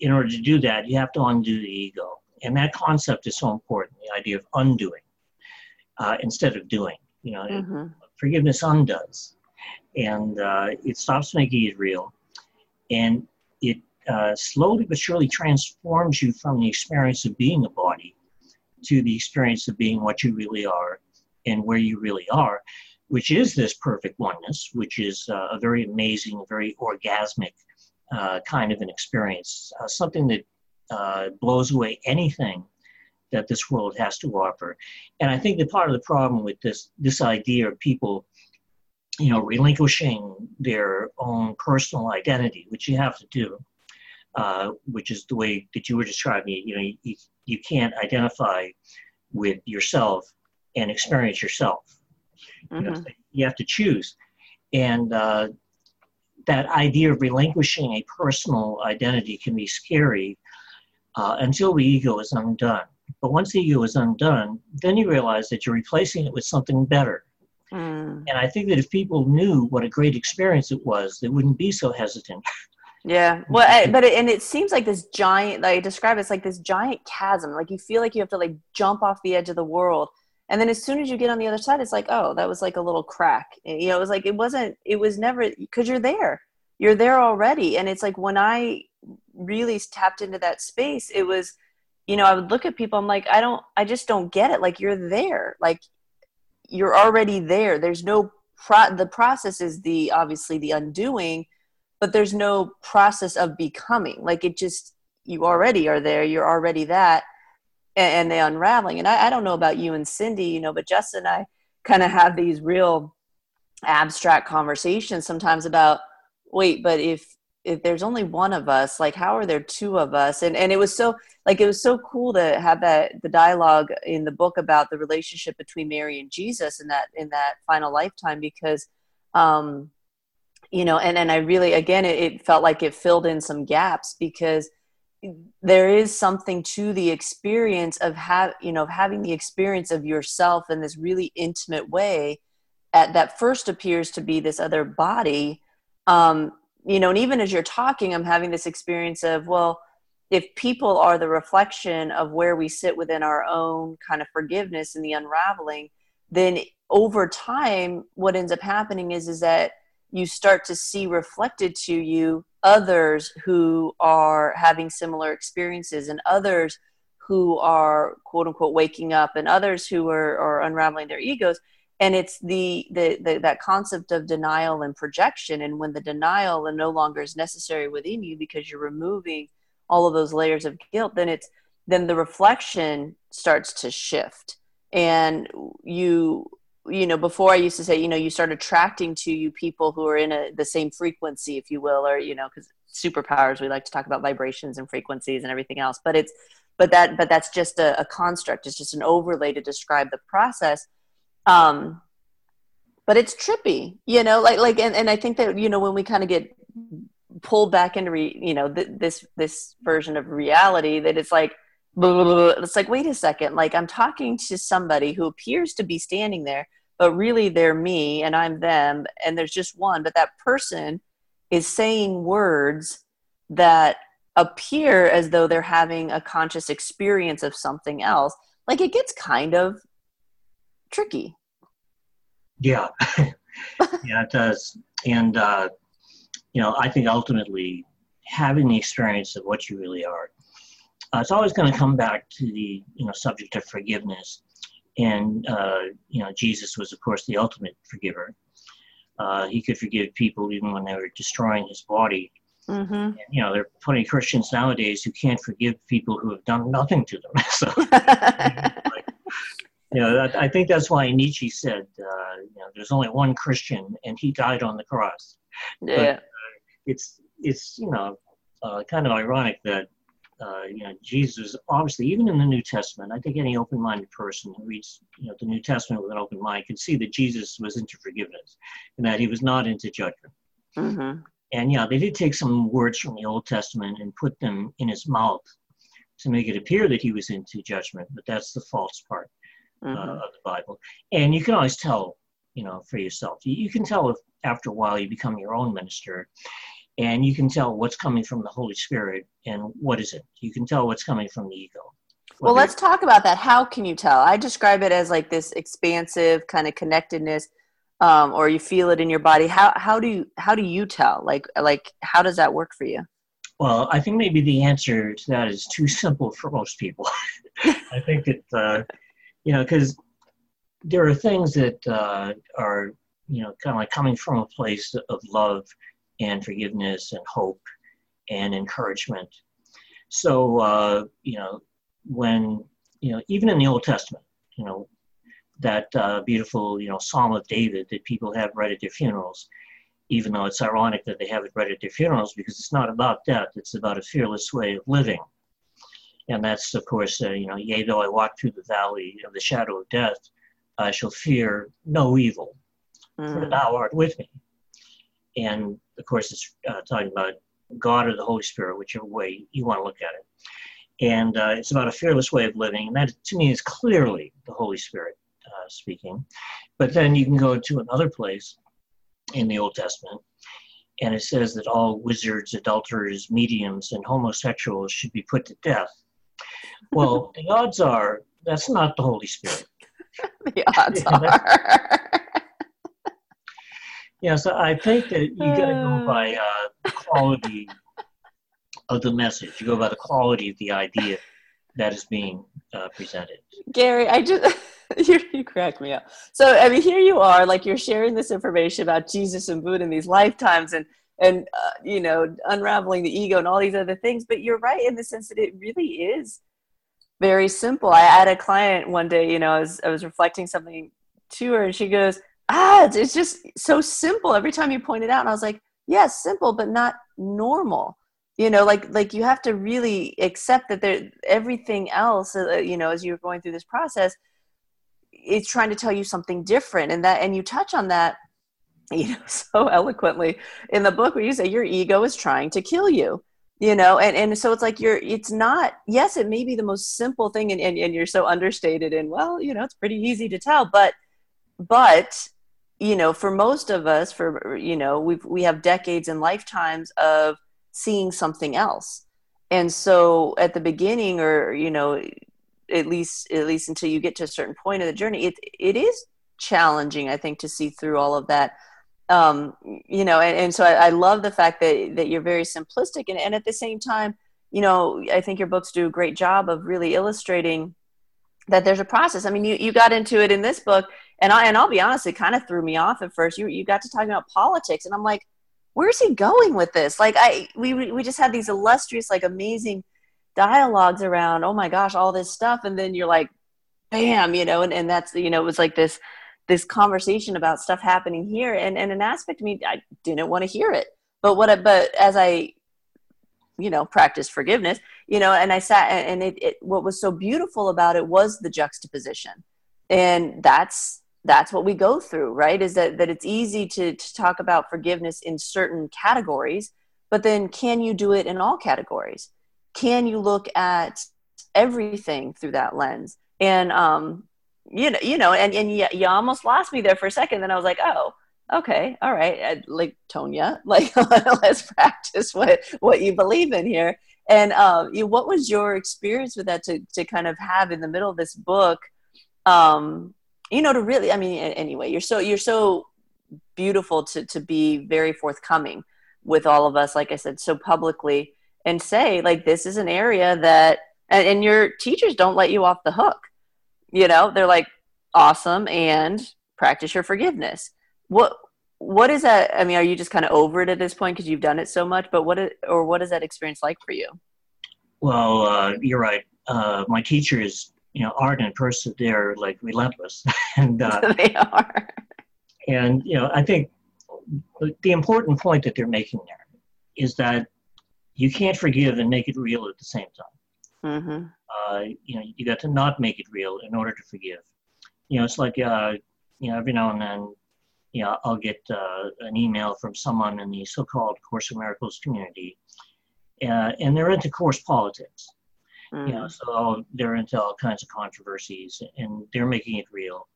in order to do that, you have to undo the ego, and that concept is so important. The idea of undoing uh, instead of doing. You know, mm-hmm. forgiveness undoes, and uh, it stops making it real, and it uh, slowly but surely transforms you from the experience of being a body to the experience of being what you really are and where you really are, which is this perfect oneness, which is uh, a very amazing, very orgasmic uh, kind of an experience, uh, something that uh, blows away anything that this world has to offer. And I think that part of the problem with this this idea of people, you know, relinquishing their own personal identity, which you have to do, uh, which is the way that you were describing it. You know, you, you can't identify with yourself and experience yourself. Mm-hmm. You, know, mm-hmm. you, have to choose, and uh, that idea of relinquishing a personal identity can be scary uh, until the ego is undone. But once the ego is undone, then you realize that you're replacing it with something better. Mm. And I think that if people knew what a great experience it was, they wouldn't be so hesitant. Yeah. Well, I, but it, and it seems like this giant, like I describe it, it's like this giant chasm. Like you feel like you have to like jump off the edge of the world. And then as soon as you get on the other side, it's like, oh, that was like a little crack. You know, it was like, it wasn't, it was never, because you're there. You're there already. And it's like when I really tapped into that space, it was, you know, I would look at people, I'm like, I don't, I just don't get it. Like you're there. Like you're already there. There's no, pro- the process is the, obviously the undoing, but there's no process of becoming. Like it just, you already are there. You're already that. And, and the unraveling. And I, I don't know about you and Cindy, you know, but Justin and I kind of have these real abstract conversations sometimes about, wait, but if if there's only one of us like how are there two of us? And and it was so like it was so cool to have that the dialogue in the book about the relationship between mary and jesus in that in that final lifetime because um you know and and i really again it, it felt like it filled in some gaps because there is something to the experience of have you know having the experience of yourself in this really intimate way at that first appears to be this other body um you know and even as you're talking i'm having this experience of well if people are the reflection of where we sit within our own kind of forgiveness and the unraveling then over time what ends up happening is is that you start to see reflected to you others who are having similar experiences and others who are quote unquote waking up and others who are, are unraveling their egos and it's the, the, the that concept of denial and projection. And when the denial and no longer is necessary within you because you're removing all of those layers of guilt then it's then the reflection starts to shift. And you you know before i used to say you know you start attracting to you people who are in a, the same frequency if you will or you know because superpowers we like to talk about vibrations and frequencies and everything else. But it's but that but that's just a, a construct. It's just an overlay to describe the process um, but it's trippy, you know, like, like, and, and I think that, you know, when we kind of get pulled back into, re, you know, th- this, this version of reality that it's like, blah, blah, blah. it's like wait a second like i'm talking to somebody who appears to be standing there but really they're me and i'm them and there's just one but that person is saying words that appear as though they're having a conscious experience of something else like it gets kind of tricky. Yeah. Yeah it does. And uh you know i think ultimately having the experience of what you really are uh, it's always going to come back to the you know subject of forgiveness. And uh, you know jesus was of course the ultimate forgiver. Uh, he could forgive people even when they were destroying his body. Mm-hmm. and, you know there are plenty of christians nowadays who can't forgive people who have done nothing to them. So like, you know i think that's why nietzsche said uh, you know there's only one christian and he died on the cross yeah but, uh, it's it's you know uh, kind of ironic that uh, you know, Jesus, obviously, even in the New Testament, I think any open-minded person who reads, you know, the New Testament with an open mind can see that Jesus was into forgiveness and that he was not into judgment. Mm-hmm. And yeah, they did take some words from the Old Testament and put them in his mouth to make it appear that he was into judgment, but that's the false part mm-hmm. uh, of the Bible. And you can always tell, you know, for yourself. You, you can tell if after a while you become your own minister and you can tell what's coming from the Holy Spirit and what isn't. You can tell what's coming from the ego. Well, let's talk about that. How can you tell? I describe it as like this expansive kind of connectedness, um, or you feel it in your body. How how do you how do you tell? Like like how does that work for you? Well, I think maybe the answer to that is too simple for most people. I think that uh, you know because there are things that uh, are you know kind of like coming from a place of love and forgiveness and hope and encouragement. So, uh, you know, when, you know, even in the Old Testament, you know, that uh, beautiful, you know, Psalm of David that people have read at their funerals, even though it's ironic that they have it read at their funerals because it's not about death, it's about a fearless way of living. And that's, of course, uh, you know, yea, though I walk through the valley of the shadow of death, I shall fear no evil, mm. for thou art with me. And of course, it's uh, talking about God or the Holy Spirit, whichever way you want to look at it. And uh, it's about a fearless way of living. And that, to me, is clearly the Holy Spirit uh, speaking. But then you can go to another place in the Old Testament, and it says that all wizards, adulterers, mediums, and homosexuals should be put to death. Well, the odds are that's not the Holy Spirit. the odds are. Yeah, so I think that you got to go by uh, the quality of the message. You go by the quality of the idea that is being uh, presented. Gary, I just you, you crack me up. So I mean, here you are, like you're sharing this information about Jesus and Buddha in these lifetimes, and and uh, you know, unraveling the ego and all these other things. But you're right in the sense that it really is very simple. I had a client one day, you know, I was I was reflecting something to her, and she goes ah, it's just so simple every time you point it out. And I was like, yes, yeah, simple, but not normal. You know, like like you have to really accept that there everything else. Uh, you know, as you're going through this process, it's trying to tell you something different, and that and you touch on that, you know, so eloquently in the book where you say your ego is trying to kill you you know and, and so it's like you're it's not yes it may be the most simple thing and, and, and you're so understated and well you know it's pretty easy to tell but but you know for most of us for you know we we have decades and lifetimes of seeing something else. And so at the beginning or you know at least at least until you get to a certain point of the journey it it is challenging i think to see through all of that um you know and, and so I, I love the fact that that you're very simplistic and, and at the same time you know i think your books do a great job of really illustrating that there's a process i mean you you got into it in this book and I and I'll be honest, it kind of threw me off at first. You you got to talking about politics, and I'm like, where's he going with this? Like I we we just had these illustrious, like amazing dialogues around. Oh my gosh, all this stuff, and then you're like, bam, you know, and and that's you know it was like this this conversation about stuff happening here, and and an aspect of me I didn't want to hear it, but what I, but as I you know practice forgiveness you know and i sat and it, it what was so beautiful about it was the juxtaposition. And that's that's what we go through right? Is that that it's easy to, to talk about forgiveness in certain categories but then can you do it in all categories? Can you look at everything through that lens. And um, you know, you know, and and you, you almost lost me there for a second. Then I was like, oh, okay, all right, I, like Tonya, like let's practice what what you believe in here. And um, you, what was your experience with that to to kind of have in the middle of this book? Um, you know, to really, I mean, anyway, you're so you're so beautiful to to be very forthcoming with all of us, like I said, so publicly, and say like this is an area that, and, and your teachers don't let you off the hook. You know, they're like, awesome, and practice your forgiveness. What what is that i mean are you just kind of over it at this point because you've done it so much but what is, or what is that experience like for you? Well uh, you're right. Uh, my teachers you know Arten Pursah they're like relentless. And uh, they are. and you know i think the important point that they're making there is that you can't forgive and make it real at the same time mm-hmm. Uh, you know you got to not make it real in order to forgive you know it's like uh, you know every now and then you know, I'll get uh, an email from someone in the so-called Course of Miracles community, uh, and they're into course politics. Mm. You know, mm. so they're into all kinds of controversies, and they're making it real.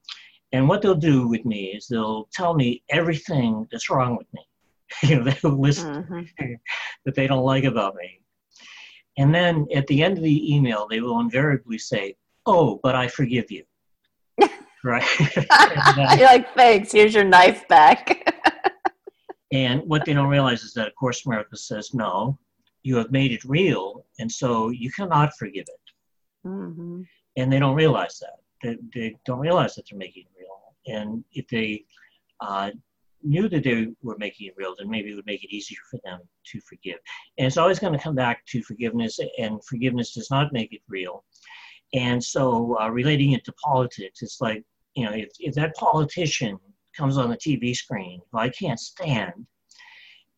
And what they'll do with me is they'll tell me everything that's wrong with me. you know, they'll list mm-hmm. that they don't like about me. And then at the end of the email, they will invariably say, "Oh, but I forgive you." right? You're like, thanks, here's your knife back. and what they don't realize is that A Course in Miracles says, no, you have made it real, and so you cannot forgive it. Mm-hmm. And they don't realize that. They, they, don't realize that they're making it real. And if they uh, knew that they were making it real, then maybe it would make it easier for them to forgive. And it's always going to come back to forgiveness, and forgiveness does not make it real. And so, uh, relating it to politics, it's like you know, if, if that politician comes on the TV screen who I can't stand,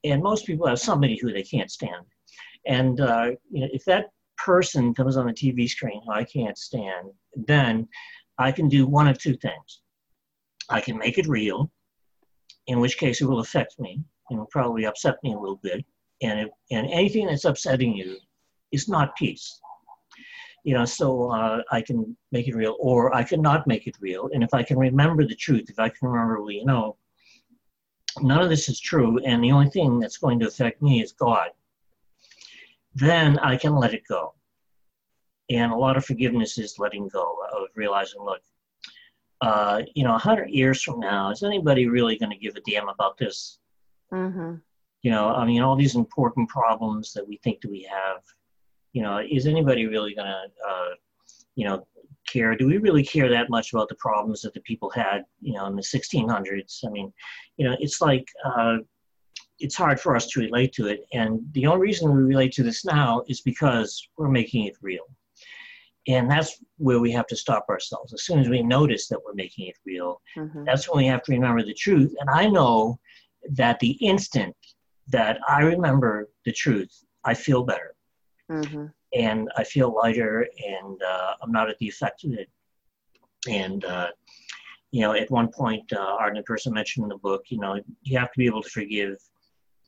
and most people have somebody who they can't stand, and uh, you know, if that person comes on the TV screen who I can't stand, then I can do one of two things. I can make it real, in which case it will affect me and will probably upset me a little bit. And, it, and anything that's upsetting you is not peace you know, so uh, I can make it real, or I can not make it real. And if I can remember the truth, if I can remember, well, you know, none of this is true, and the only thing that's going to affect me is God, then I can let it go. And a lot of forgiveness is letting go of realizing, look, uh, you know, 100 years from now, is anybody really going to give a damn about this? Mm-hmm. You know, I mean, all these important problems that we think that we have, you know, is anybody really going to, uh, you know, care? Do we really care that much about the problems that the people had, you know, in the 1600s? I mean, you know, it's like, uh, it's hard for us to relate to it. And the only reason we relate to this now is because we're making it real. And that's where we have to stop ourselves. As soon as we notice that we're making it real, mm-hmm. that's when we have to remember the truth. And I know that the instant that I remember the truth, I feel better mm-hmm. and I feel lighter, and uh, I'm not at the effect of it. And uh, you know, at one point, uh, Arten Pursah mentioned in the book, you know, you have to be able to forgive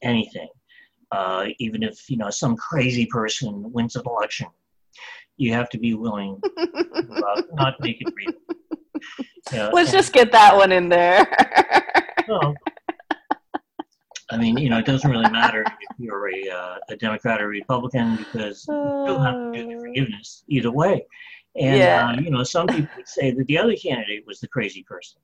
anything, uh, even if you know some crazy person wins an election. You have to be willing to uh, not make it real. Let's and, just get that one in there. well, I mean, you know, it doesn't really matter if you're a, uh, a Democrat or Republican because you still have to do the uh. forgiveness either way. And, yeah. uh, you know, some people would say that the other candidate was the crazy person.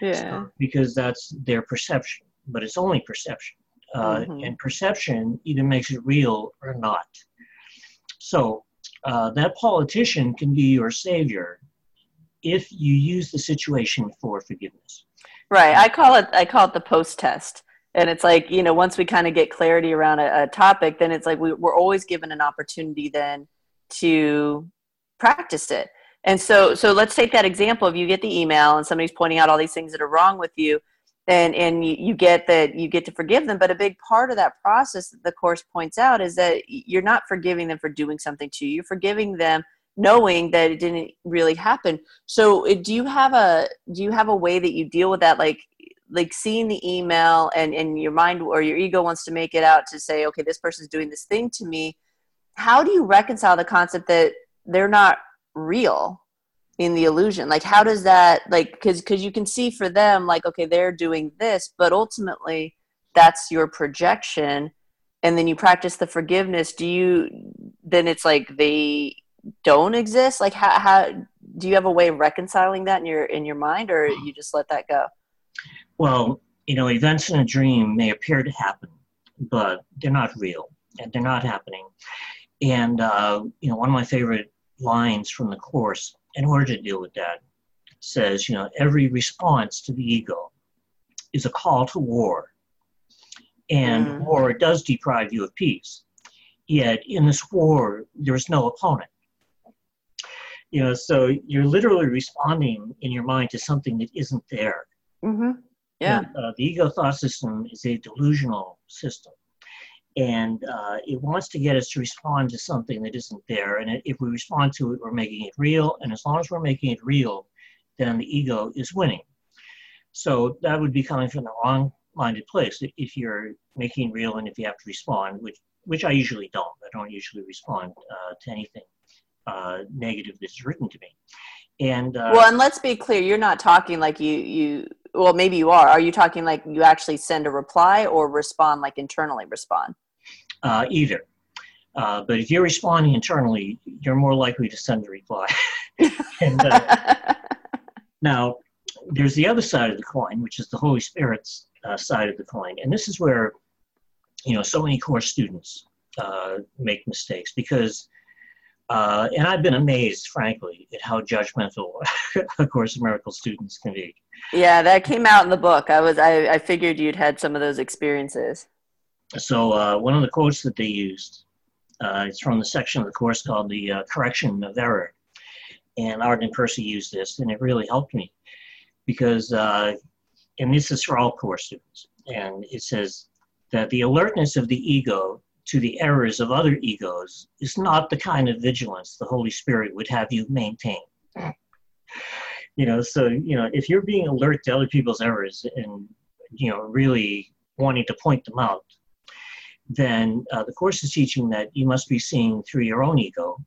Yeah. So, because that's their perception, but it's only perception. Uh, mm-hmm. And perception either makes it real or not. So uh, that politician can be your savior if you use the situation for forgiveness. Right. I call it I call it the post test and it's like you know once we kind of get clarity around a, a topic then it's like we, we're always given an opportunity then to practice it and so so let's take that example if you get the email and somebody's pointing out all these things that are wrong with you and and you, you get that you get to forgive them. But a big part of that process that the course points out is that you're not forgiving them for doing something to you. You're forgiving them knowing that it didn't really happen. So do you have a do you have a way that you deal with that? Like like seeing the email and and your mind or your ego wants to make it out to say okay this person's doing this thing to me. How do you reconcile the concept that they're not real in the illusion. Like how does that like because because you can see for them like okay they're doing this but ultimately that's your projection. And then you practice the forgiveness. Do you then it's like they don't exist? Like how, how do you have a way of reconciling that in your in your mind or you just let that go? Well you know events in a dream may appear to happen but they're not real and they're not happening. And uh, you know one of my favorite lines from the course in order to deal with that says, you know, every response to the ego is a call to war. And mm. war does deprive you of peace. Yet in this war, there's no opponent. You know, so you're literally responding in your mind to something that isn't there. Mm-hmm. Yeah. And, uh, the ego thought system is a delusional system and uh, it wants to get us to respond to something that isn't there. And if we respond to it, we're making it real. And as long as we're making it real, then the ego is winning. So that would be coming from the wrong-minded place. If you're making real and if you have to respond, which which I usually don't. I don't usually respond uh, to anything uh, negative that's written to me. And uh, well, and let's be clear, you're not talking like you you. Well, maybe you are. Are you talking like you actually send a reply or respond like internally respond? uh, either. Uh, but if you're responding internally, you're more likely to send a reply. and, uh, now, there's the other side of the coin, which is the Holy Spirit's uh, side of the coin, and this is where, you know, so many course students uh, make mistakes because, uh, and I've been amazed, frankly, at how judgmental a Course in Miracles students can be. Yeah, that came out in the book. I was, I, I figured you'd had some of those experiences. So uh, one of the quotes that they used, uh, it's from the section of the course called the uh, correction of error. And Arten Pursah used this, and it really helped me because, uh, and this is for all course students, and it says that the alertness of the ego to the errors of other egos is not the kind of vigilance the Holy Spirit would have you maintain. You know, so, you know, if you're being alert to other people's errors and, you know, really wanting to point them out, then uh, the Course is teaching that you must be seeing through your own ego.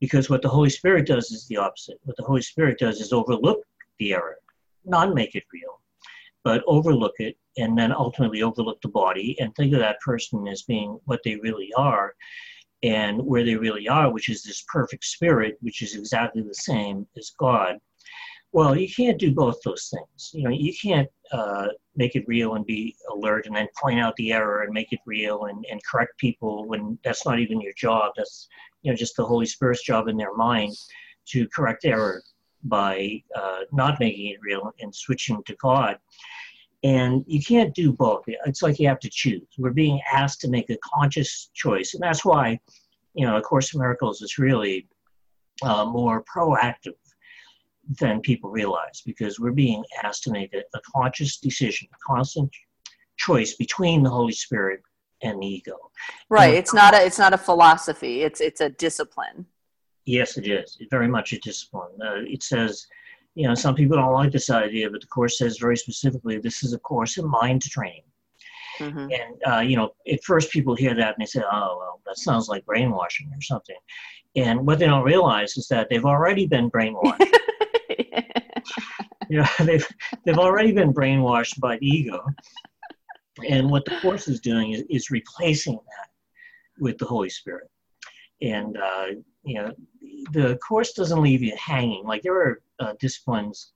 Because what the Holy Spirit does is the opposite. What the Holy Spirit does is overlook the error, not make it real, but overlook it and then ultimately overlook the body and think of that person as being what they really are and where they really are, which is this perfect spirit, which is exactly the same as God. Well, you can't do both those things. You know, you can't uh, make it real and be alert and then point out the error and make it real and, and correct people when that's not even your job. That's, you know, just the Holy Spirit's job in their mind to correct error by uh, not making it real and switching to God. And you can't do both. It's like you have to choose. We're being asked to make a conscious choice. And that's why, you know, A Course in Miracles is really uh, more proactive than people realize because we're being asked to make a, a conscious decision, a constant choice between the Holy Spirit and the ego. Right. And it's not a it's not a philosophy. It's it's a discipline. Yes, it is. It's very much a discipline. Uh, it says, you know, some people don't like this idea, but the course says very specifically, this is a course in mind training. Mm-hmm. And uh, you know, at first people hear that and they say, "Oh, well, that sounds like brainwashing or something." And what they don't realize is that they've already been brainwashed. you know, they've they've already been brainwashed by the ego, and what the course is doing is, is replacing that with the Holy Spirit. And uh, you know, the course doesn't leave you hanging. Like there are uh, disciplines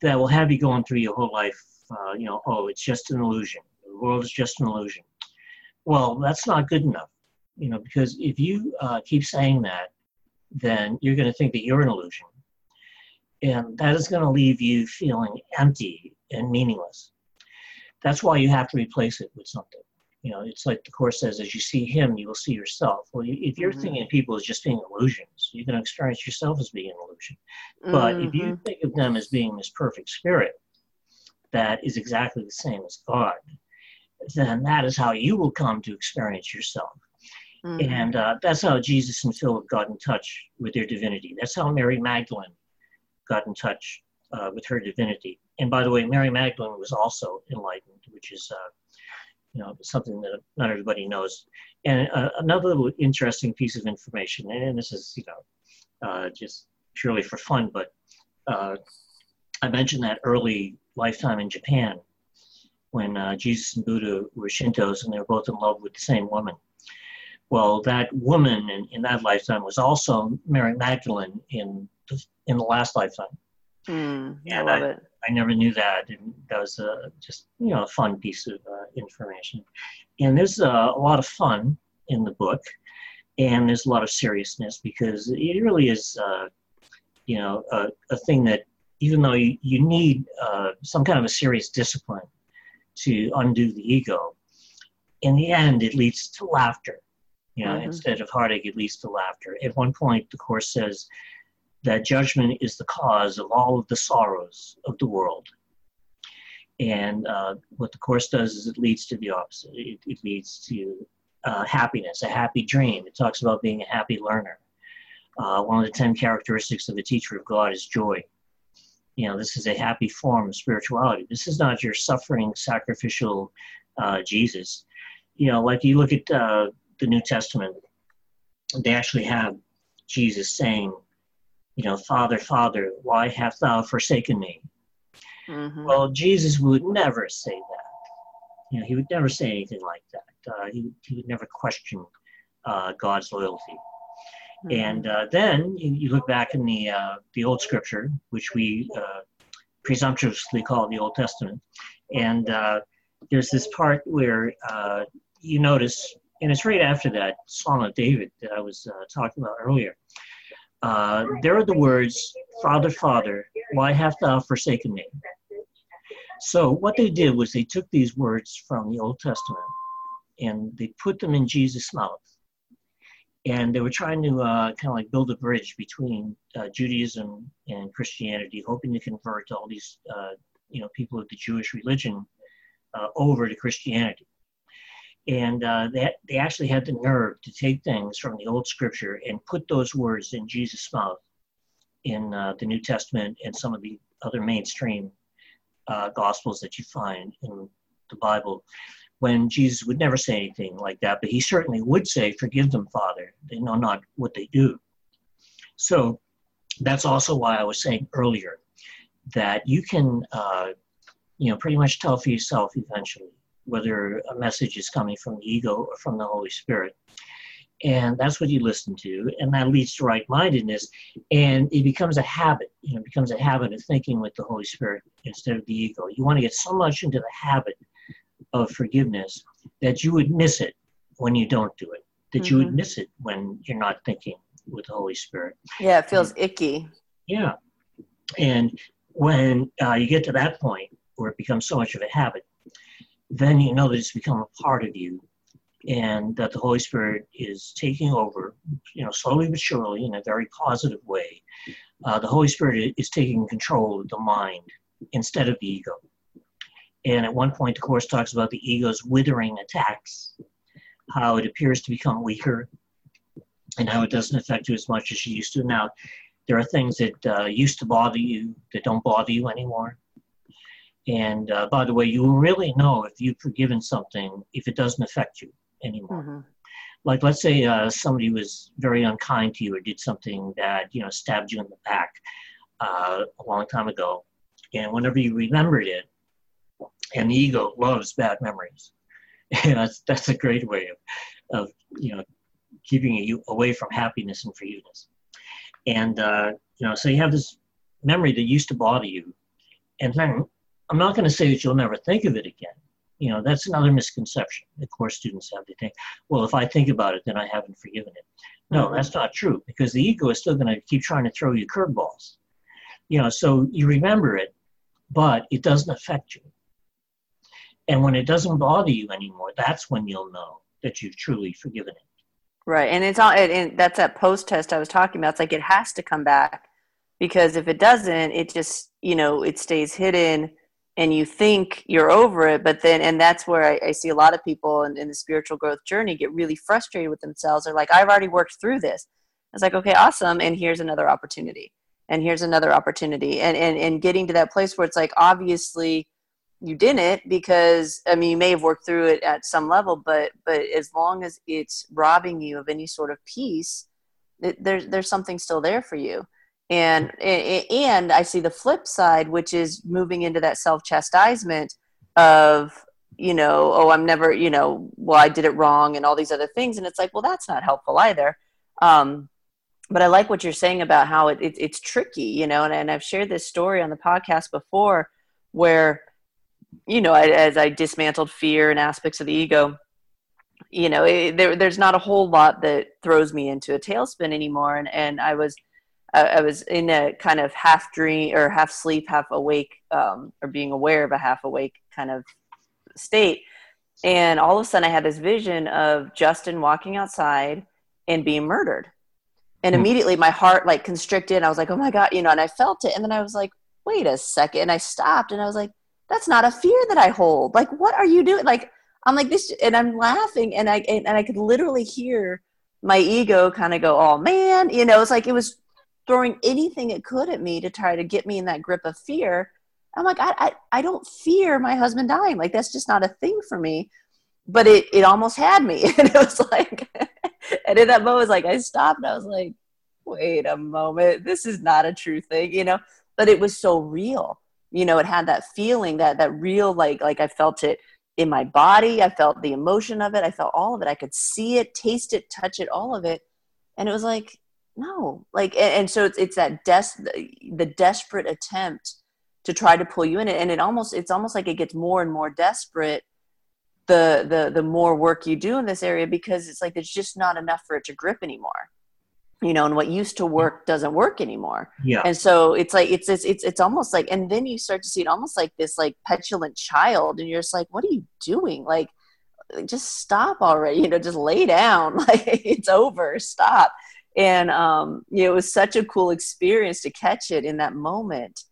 that will have you going through your whole life. Uh, you know, oh, it's just an illusion. The world is just an illusion. Well, that's not good enough. You know, because if you uh, keep saying that, then you're going to think that you're an illusion and that is going to leave you feeling empty and meaningless. That's why you have to replace it with something. You know, it's like the Course says, as you see Him, you will see yourself. Well, if you're mm-hmm. thinking of people as just being illusions, you're going to experience yourself as being an illusion. But mm-hmm. if you mm-hmm. think of them as being this perfect spirit that is exactly the same as God, then that is how you will come to experience yourself. Mm-hmm. And uh, that's how Jesus and Philip got in touch with their divinity. That's how Mary Magdalene got in touch uh, with her divinity. And by the way, Mary Magdalene was also enlightened, which is uh, you know something that not everybody knows. And uh, another interesting piece of information, and this is you know uh, just purely for fun. But uh, I mentioned that early lifetime in Japan when uh, Jesus and Buddha were Shintos and they were both in love with the same woman. Well, that woman in, in that lifetime was also Mary Magdalene in the, in the last lifetime. Mm, I love I, it. I never knew that, and that was uh, just you know a fun piece of uh, information. And there's uh, a lot of fun in the book, and there's a lot of seriousness because it really is, uh, you know, a, a, thing that even though you, you need uh, some kind of a serious discipline to undo the ego, in the end it leads to laughter you know, mm-hmm. instead of heartache, it leads to laughter. At one point, the Course says that judgment is the cause of all of the sorrows of the world. And uh, what the Course does is it leads to the opposite. It, it leads to uh, happiness, a happy dream. It talks about being a happy learner. Uh, one of the 10 characteristics of the teacher of God is joy. You know, this is a happy form of spirituality. This is not your suffering, sacrificial uh, Jesus. You know, like you look at uh, the New Testament, they actually have Jesus saying, you know, Father, Father, why hast thou forsaken me? Mm-hmm. Well, Jesus would never say that. You know, he would never say anything like that. Uh, he, he would never question uh, God's loyalty. Mm-hmm. And uh, then you, you, look back in the uh, the Old Scripture, which we uh, presumptuously call the Old Testament, and uh, there's this part where you notice and it's right after that Psalm of David that I was uh, talking about earlier. Uh, there are the words, Father, Father, why hast thou forsaken me? So what they did was they took these words from the Old Testament and they put them in Jesus' mouth. And they were trying to uh, kind of like build a bridge between uh, Judaism and Christianity, hoping to convert all these, uh, you know, people of the Jewish religion uh, over to Christianity and uh, they, they actually had the nerve to take things from the old scripture and put those words in jesus' mouth in uh, the new testament and some of the other mainstream uh, gospels that you find in the bible when jesus would never say anything like that but he certainly would say forgive them father. They know not what they do. So that's also why i was saying earlier that you can uh, you know pretty much tell for yourself eventually whether a message is coming from the ego or from the Holy Spirit. And that's what you listen to, and that leads to right mindedness. And it becomes a habit, you know, it becomes a habit of thinking with the Holy Spirit instead of the ego. You want to get so much into the habit of forgiveness that you would miss it when you don't do it, that mm-hmm. you would mm-hmm. miss it when you're not thinking with the Holy Spirit. Yeah, it feels and, icky. Yeah. And when uh, you get to that point where it becomes so much of a habit, then you know that it's become a part of you and that the Holy Spirit is taking over, you know, slowly but surely in a very positive way. Uh, the Holy Spirit is taking control of the mind instead of the ego. And at one point, the Course talks about the ego's withering attacks, how it appears to become weaker, and how it doesn't affect you as much as it used to. Now, there are things that uh, used to bother you that don't bother you anymore. And uh, by the way, you will really know if you've forgiven something if it doesn't affect you anymore. Mm-hmm. Like, let's say uh, somebody was very unkind to you or did something that, you know, stabbed you in the back uh, a long time ago. And whenever you remembered it, and the ego loves bad memories. And that's, that's a great way of, of, you know, keeping you away from happiness and forgiveness. And, uh, you know, so you have this memory that used to bother you. And then I'm not going to say that you'll never think of it again. You know, that's another misconception that course students have. They think, well, if I think about it, then I haven't forgiven it. No, mm-hmm. that's not true because the ego is still going to keep trying to throw you curveballs. You know, so you remember it, but it doesn't affect you. And when it doesn't bother you anymore, that's when you'll know that you've truly forgiven it. Right, and it's all, and that's that post test I was talking about. It's like it has to come back because if it doesn't, it just you know it stays hidden and you think you're over it but then and that's where i, I see a lot of people in, in, the spiritual growth journey get really frustrated with themselves. They're like i've already worked through this. It's like okay awesome and here's another opportunity and here's another opportunity and and, and getting to that place where it's like obviously you didn't because i mean you may have worked through it at some level but but as long as it's robbing you of any sort of peace it, there's there's something still there for you and and i see the flip side which is moving into that self-chastisement of you know oh i'm never you know well i did it wrong and all these other things. And it's like well that's not helpful either. Um, but i like what you're saying about how it, it it's tricky you know and, and i've shared this story on the podcast before where you know I, as i dismantled fear and aspects of the ego you know it, there, there's not a whole lot that throws me into a tailspin anymore. And, and i was I, I was in a kind of half dream or half sleep half awake um, or being aware of a half awake kind of state. And all of a sudden i had this vision of justin walking outside and being murdered. And hmm. immediately my heart like constricted. And i was like oh my god you know and i felt it. And then i was like wait a second. And i stopped and i was like that's not a fear that i hold. Like what are you doing? Like I'm like this, and I'm laughing, and I and, I could literally hear my ego kind of go, "Oh man," you know. It's like it was throwing anything it could at me to try to get me in that grip of fear. I'm like, I, I, I don't fear my husband dying. Like that's just not a thing for me. But it, it almost had me, and it was like, and in that moment, like I stopped. and I was like, wait a moment, this is not a true thing, you know. But it was so real, you know. It had that feeling, that that real, like like I felt it in my body. I felt the emotion of it. I felt all of it. I could see it, taste it, touch it, all of it. And it was like, no, like, and, and so it's, it's that des- the desperate attempt to try to pull you in it. And it almost, it's almost like it gets more and more desperate the, the, the more work you do in this area, because it's like, there's just not enough for it to grip anymore. You know and what used to work doesn't work anymore. Yeah. And so it's like it's it's it's, it's almost like and then you start to see it almost like this like petulant child and you're just like what are you doing? Like just stop already you know just lay down. Like it's over. Stop and um you know, it was such a cool experience to catch it in that moment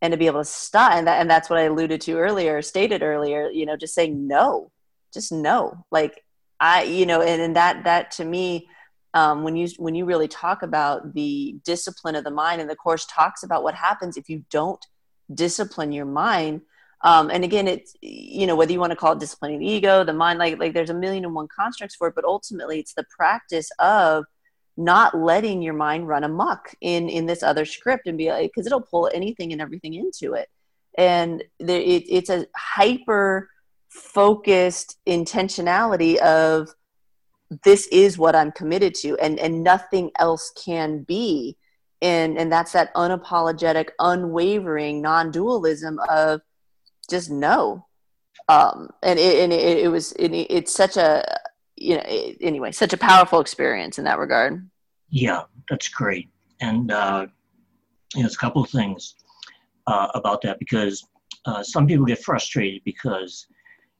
and to be able to stop and that and that's what i alluded to earlier stated earlier you know just saying no just no. Like i you know and, and that that to me um, when you when you really talk about the discipline of the mind and the course talks about what happens if you don't discipline your mind um, and again it's you know whether you want to call it disciplining the ego the mind like like there's a million and one constructs for it but ultimately it's the practice of not letting your mind run amok in in this other script and be like because it'll pull anything and everything into it. And there, it, it's a hyper focused intentionality of this is what i'm committed to and and nothing else can be. And and that's that unapologetic unwavering non-dualism of just no. Um and it and it, it was it, it's such a you know anyway such a powerful experience in that regard yeah that's great and uh you know, there's a couple of things uh, about that because uh, some people get frustrated because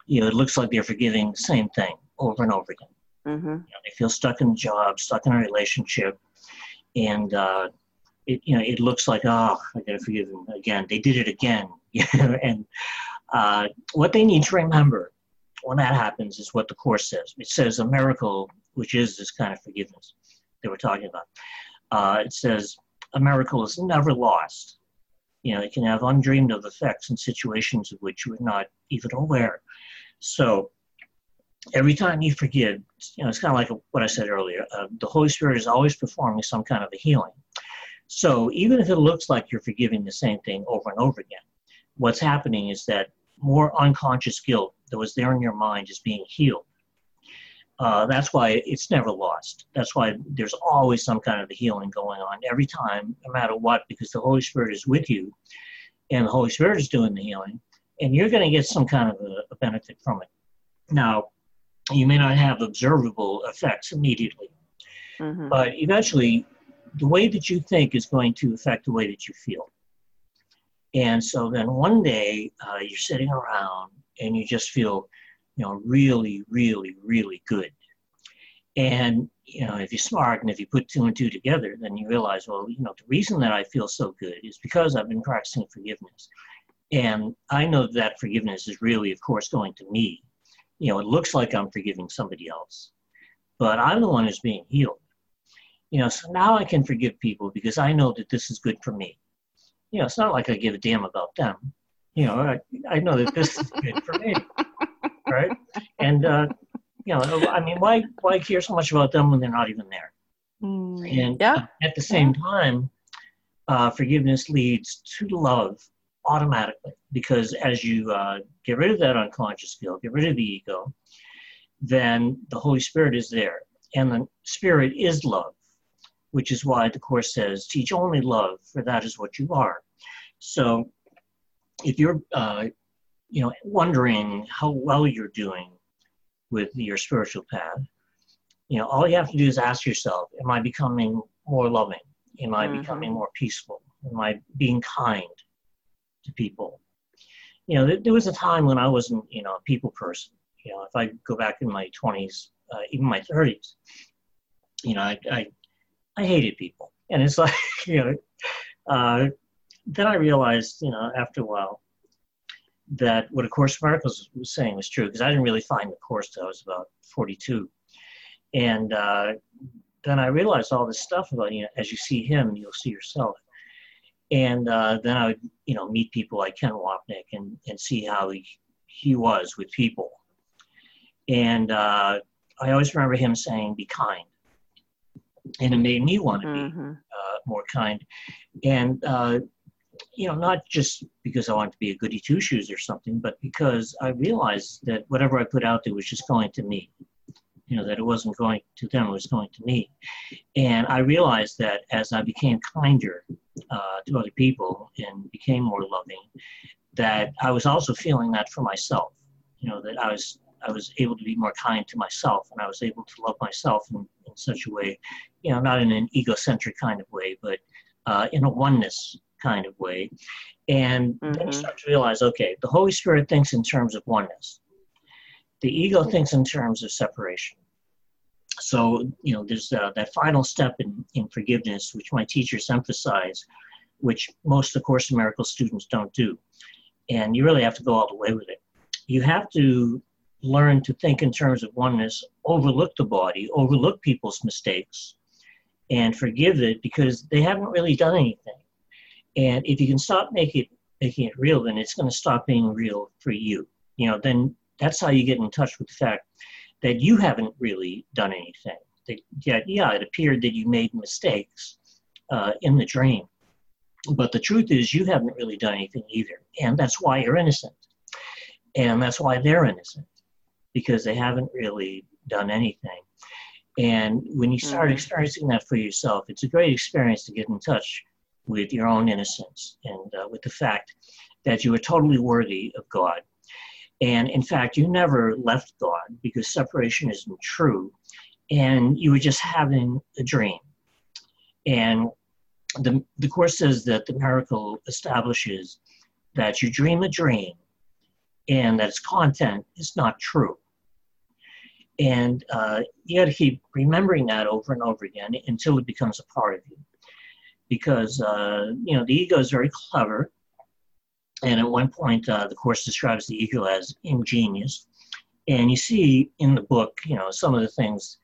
you know it looks like they're forgiving the same thing over and over again Mm-hmm. You know, they feel stuck in a job, stuck in a relationship, and uh, it you know it looks like oh I gotta forgive them again. They did it again, and uh, what they need to remember when that happens is what the course says. It says a miracle, which is this kind of forgiveness that we're talking about. Uh, it says a miracle is never lost. You know, it can have undreamed of effects in situations of which you are not even aware. So every time you forgive, you know, it's kind of like what I said earlier. Uh, the Holy Spirit is always performing some kind of a healing. So even if it looks like you're forgiving the same thing over and over again, what's happening is that more unconscious guilt that was there in your mind is being healed. Uh, that's why it's never lost. That's why there's always some kind of a healing going on every time, no matter what, because the Holy Spirit is with you and the Holy Spirit is doing the healing, and you're going to get some kind of a, a benefit from it. Now, you may not have observable effects immediately. Mm-hmm. But eventually, the way that you think is going to affect the way that you feel. And so then one day uh, you're sitting around and you just feel, you know, really, really, really good. And, you know, if you're smart and if you put two and two together, then you realize, well, you know, the reason that I feel so good is because I've been practicing forgiveness. And I know that forgiveness is really, of course, going to me you know, it looks like I'm forgiving somebody else, but I'm the one who's being healed. You know, so now I can forgive people because I know that this is good for me. You know, it's not like I give a damn about them. You know, I, I know that this is good for me, right? And uh, you know, I mean, why why care so much about them when they're not even there? Mm, and yeah. at the same yeah. time, uh, forgiveness leads to love automatically because as you uh, get rid of that unconscious guilt, get rid of the ego, then the Holy Spirit is there. And the Spirit is love, which is why the Course says, teach only love, for that is what you are. So if you're, uh, you know, wondering how well you're doing with your spiritual path, you know, all you have to do is ask yourself, am I becoming more loving? Am I mm-hmm. becoming more peaceful? Am I being kind to people? You know, there, there was a time when I wasn't, you know, a people person. You know, if I go back in my 20s, uh, even my 30s, you know, I, I, I hated people. And it's like, you know, uh, then I realized, you know, after a while, that what A Course of Miracles was saying was true because I didn't really find the Course till I was about 42. And uh, then I realized all this stuff about, you know, as you see him, you'll see yourself. And uh, then I would, you know, meet people like Ken Wapnick and, and see how he, he was with people. And uh, I always remember him saying, be kind. And it made me want to be mm-hmm. uh, more kind. And, uh, you know, not just because I wanted to be a goody two shoes or something, but because I realized that whatever I put out there was just going to me you know, that it wasn't going to them, it was going to me. And I realized that as I became kinder uh, to other people and became more loving, that I was also feeling that for myself. You know, that I was I was able to be more kind to myself and I was able to love myself in, in such a way, you know, not in an egocentric kind of way, but uh, in a oneness kind of way. And mm-hmm. then you mm-hmm. start to realize, okay, the Holy Spirit thinks in terms of oneness. The ego thinks in terms of separation. So, you know, there's uh, that final step in, in forgiveness, which my teachers emphasize, which most of the Course in Miracles students don't do. And you really have to go all the way with it. You have to learn to think in terms of oneness, overlook the body, overlook people's mistakes, and forgive it because they haven't really done anything. And if you can stop making it, making it real, then it's going to stop being real for you. You know, then that's how you get in touch with the fact that you haven't really done anything. That, yeah, yeah, it appeared that you made mistakes uh, in the dream. But the truth is, you haven't really done anything either. And that's why you're innocent. And that's why they're innocent, because they haven't really done anything. And when you start mm-hmm. experiencing that for yourself, it's a great experience to get in touch with your own innocence and uh, with the fact that you are totally worthy of God and in fact, you never left God because separation isn't true. And you were just having a dream. And the, the Course says that the miracle establishes that you dream a dream and that its content is not true. And uh, you got to keep remembering that over and over again until it becomes a part of you. Because, uh, you know, the ego is very clever and at one point, uh, the Course describes the ego as ingenious. And you see in the book, you know, some of the things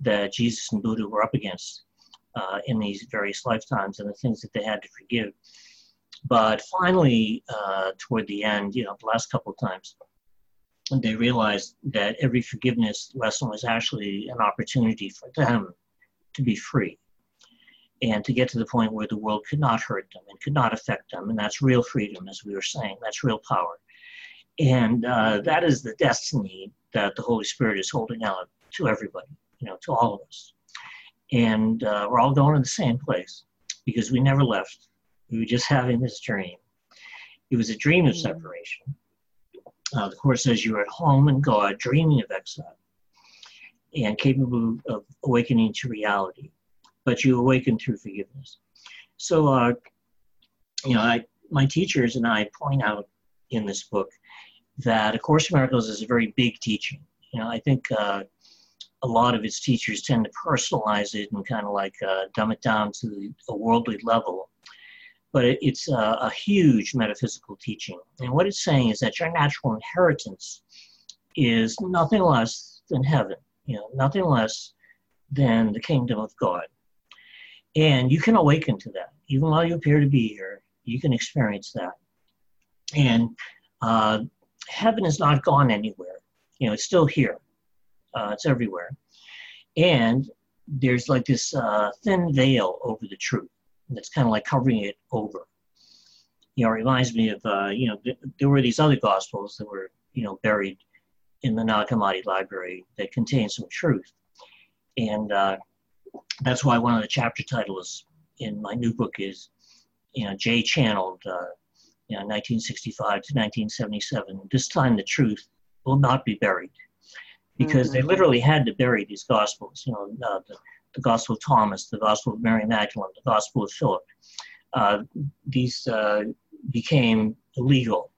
that Jesus and Buddha were up against uh, in these various lifetimes and the things that they had to forgive. But finally, uh, toward the end, you know, the last couple of times, they realized that every forgiveness lesson was actually an opportunity for them to be free and to get to the point where the world could not hurt them and could not affect them. And that's real freedom, as we were saying. That's real power. And uh, that is the destiny that the Holy Spirit is holding out to everybody, you know, to all of us. And uh, we're all going to the same place because we never left. We were just having this dream. It was a dream of mm. separation. Uh, the Course says you are at home in God, dreaming of exile, and capable of awakening to reality but you awaken through forgiveness. So, uh, you know, I, my teachers and I point out in this book that A Course in Miracles is a very big teaching. You know, I think uh, a lot of its teachers tend to personalize it and kind of like uh, dumb it down to a worldly level. But it, it's a, a huge metaphysical teaching. And what it's saying is that your natural inheritance is nothing less than heaven, you know, nothing less than the kingdom of God. And you can awaken to that. Even while you appear to be here, you can experience that. And uh, heaven is not gone anywhere. You know, it's still here. Uh, it's everywhere. And there's like this uh, thin veil over the truth that's kind of like covering it over. You know, it reminds me of, uh, you know, th- there were these other gospels that were, you know, buried in the Nag Hammadi library that contain some truth. And uh, that's why one of the chapter titles in my new book is, you know, J channeled, uh, you know, 1965 to 1977. This time the truth will not be buried because mm-hmm. they literally had to bury these gospels, you know, uh, the, the Gospel of Thomas, the Gospel of Mary Magdalene, the Gospel of Philip. Uh, these uh, became illegal,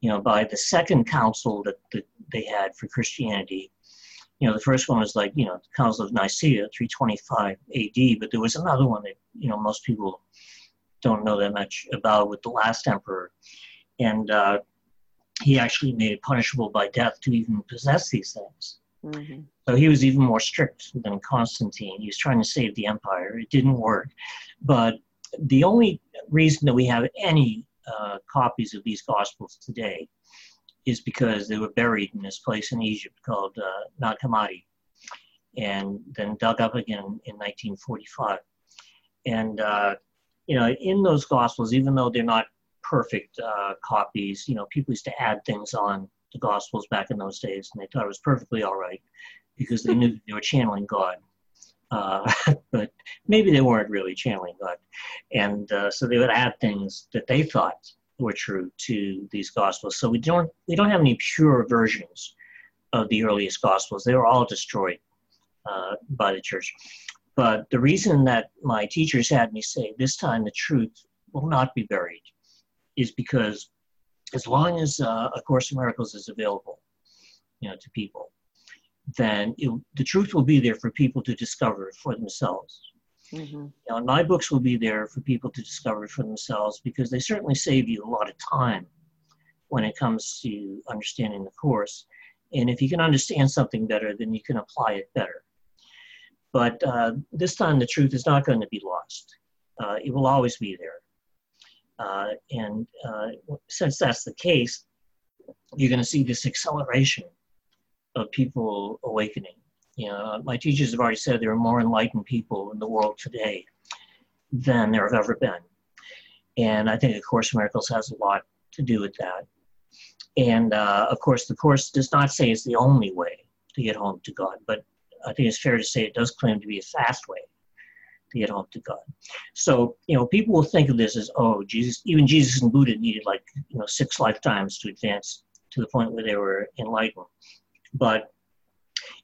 you know, by the second council that, that they had for Christianity. You know, the first one was like, you know, the Council of Nicaea, 325 AD, but there was another one that, you know, most people don't know that much about with the last emperor. And uh, he actually made it punishable by death to even possess these things. Mm-hmm. So he was even more strict than Constantine. He was trying to save the empire. It didn't work. But the only reason that we have any uh, copies of these Gospels today is because they were buried in this place in Egypt called uh, Nag Hammadi and then dug up again in 1945. And, uh, you know, in those Gospels, even though they're not perfect uh, copies, you know, people used to add things on the Gospels back in those days, and they thought it was perfectly all right because they knew they were channeling God. Uh, but maybe they weren't really channeling God. And uh, so they would add things that they thought were true to these Gospels. So we don't, we don't have any pure versions of the earliest Gospels. They were all destroyed uh, by the church. But the reason that my teachers had me say this time the truth will not be buried is because as long as uh, A Course in Miracles is available, you know, to people, then it, the truth will be there for people to discover for themselves. Mm-hmm. You know, my books will be there for people to discover for themselves because they certainly save you a lot of time when it comes to understanding the course. And if you can understand something better, then you can apply it better. But uh, this time, the truth is not going to be lost. Uh, it will always be there. Uh, and uh, since that's the case, you're going to see this acceleration of people awakening. You know, my teachers have already said there are more enlightened people in the world today than there have ever been. And I think A Course in Miracles has a lot to do with that. And uh, of course, the Course does not say it's the only way to get home to God, but I think it's fair to say it does claim to be a fast way to get home to God. So, you know, people will think of this as, oh, Jesus, even Jesus and Buddha needed like, you know, six lifetimes to advance to the point where they were enlightened. But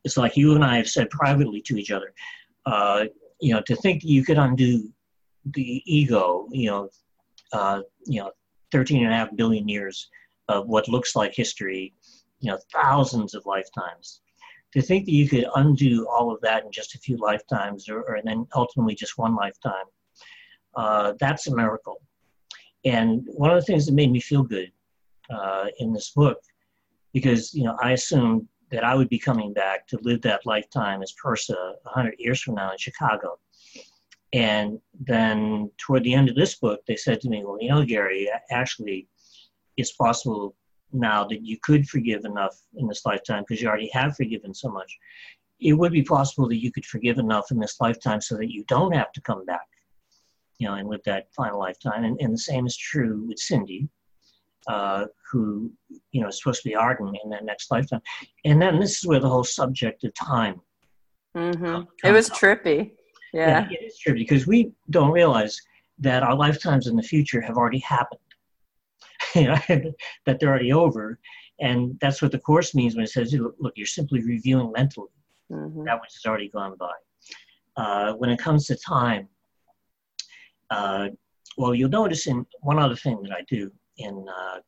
it's like you and I have said privately to each other, uh, you know, to think you could undo the ego, you know, uh, you know, 13 and a half billion years of what looks like history, you know, thousands of lifetimes. To think that you could undo all of that in just a few lifetimes or, or and then ultimately just one lifetime uh, that's a miracle. And one of the things that made me feel good uh, in this book because you know i assumed that i would be coming back to live that lifetime as Pursah 100 years from now in chicago and then toward the end of this book they said to me well you know gary actually it's possible now that you could forgive enough in this lifetime because you already have forgiven so much. It would be possible that you could forgive enough in this lifetime so that you don't have to come back, you know, and live that final lifetime. And, and the same is true with Cindy, uh, who, you know, is supposed to be Arten in that next lifetime. And then this is where the whole subject of time. Mm-hmm. It was up. trippy. Yeah. yeah. It is trippy because we don't realize that our lifetimes in the future have already happened. you know, that they're already over. And that's what the course means when it says, look, you're simply reviewing mentally mm-hmm. that which has already gone by. Uh, when it comes to time, uh, well, you'll notice in one other thing that I do in uh,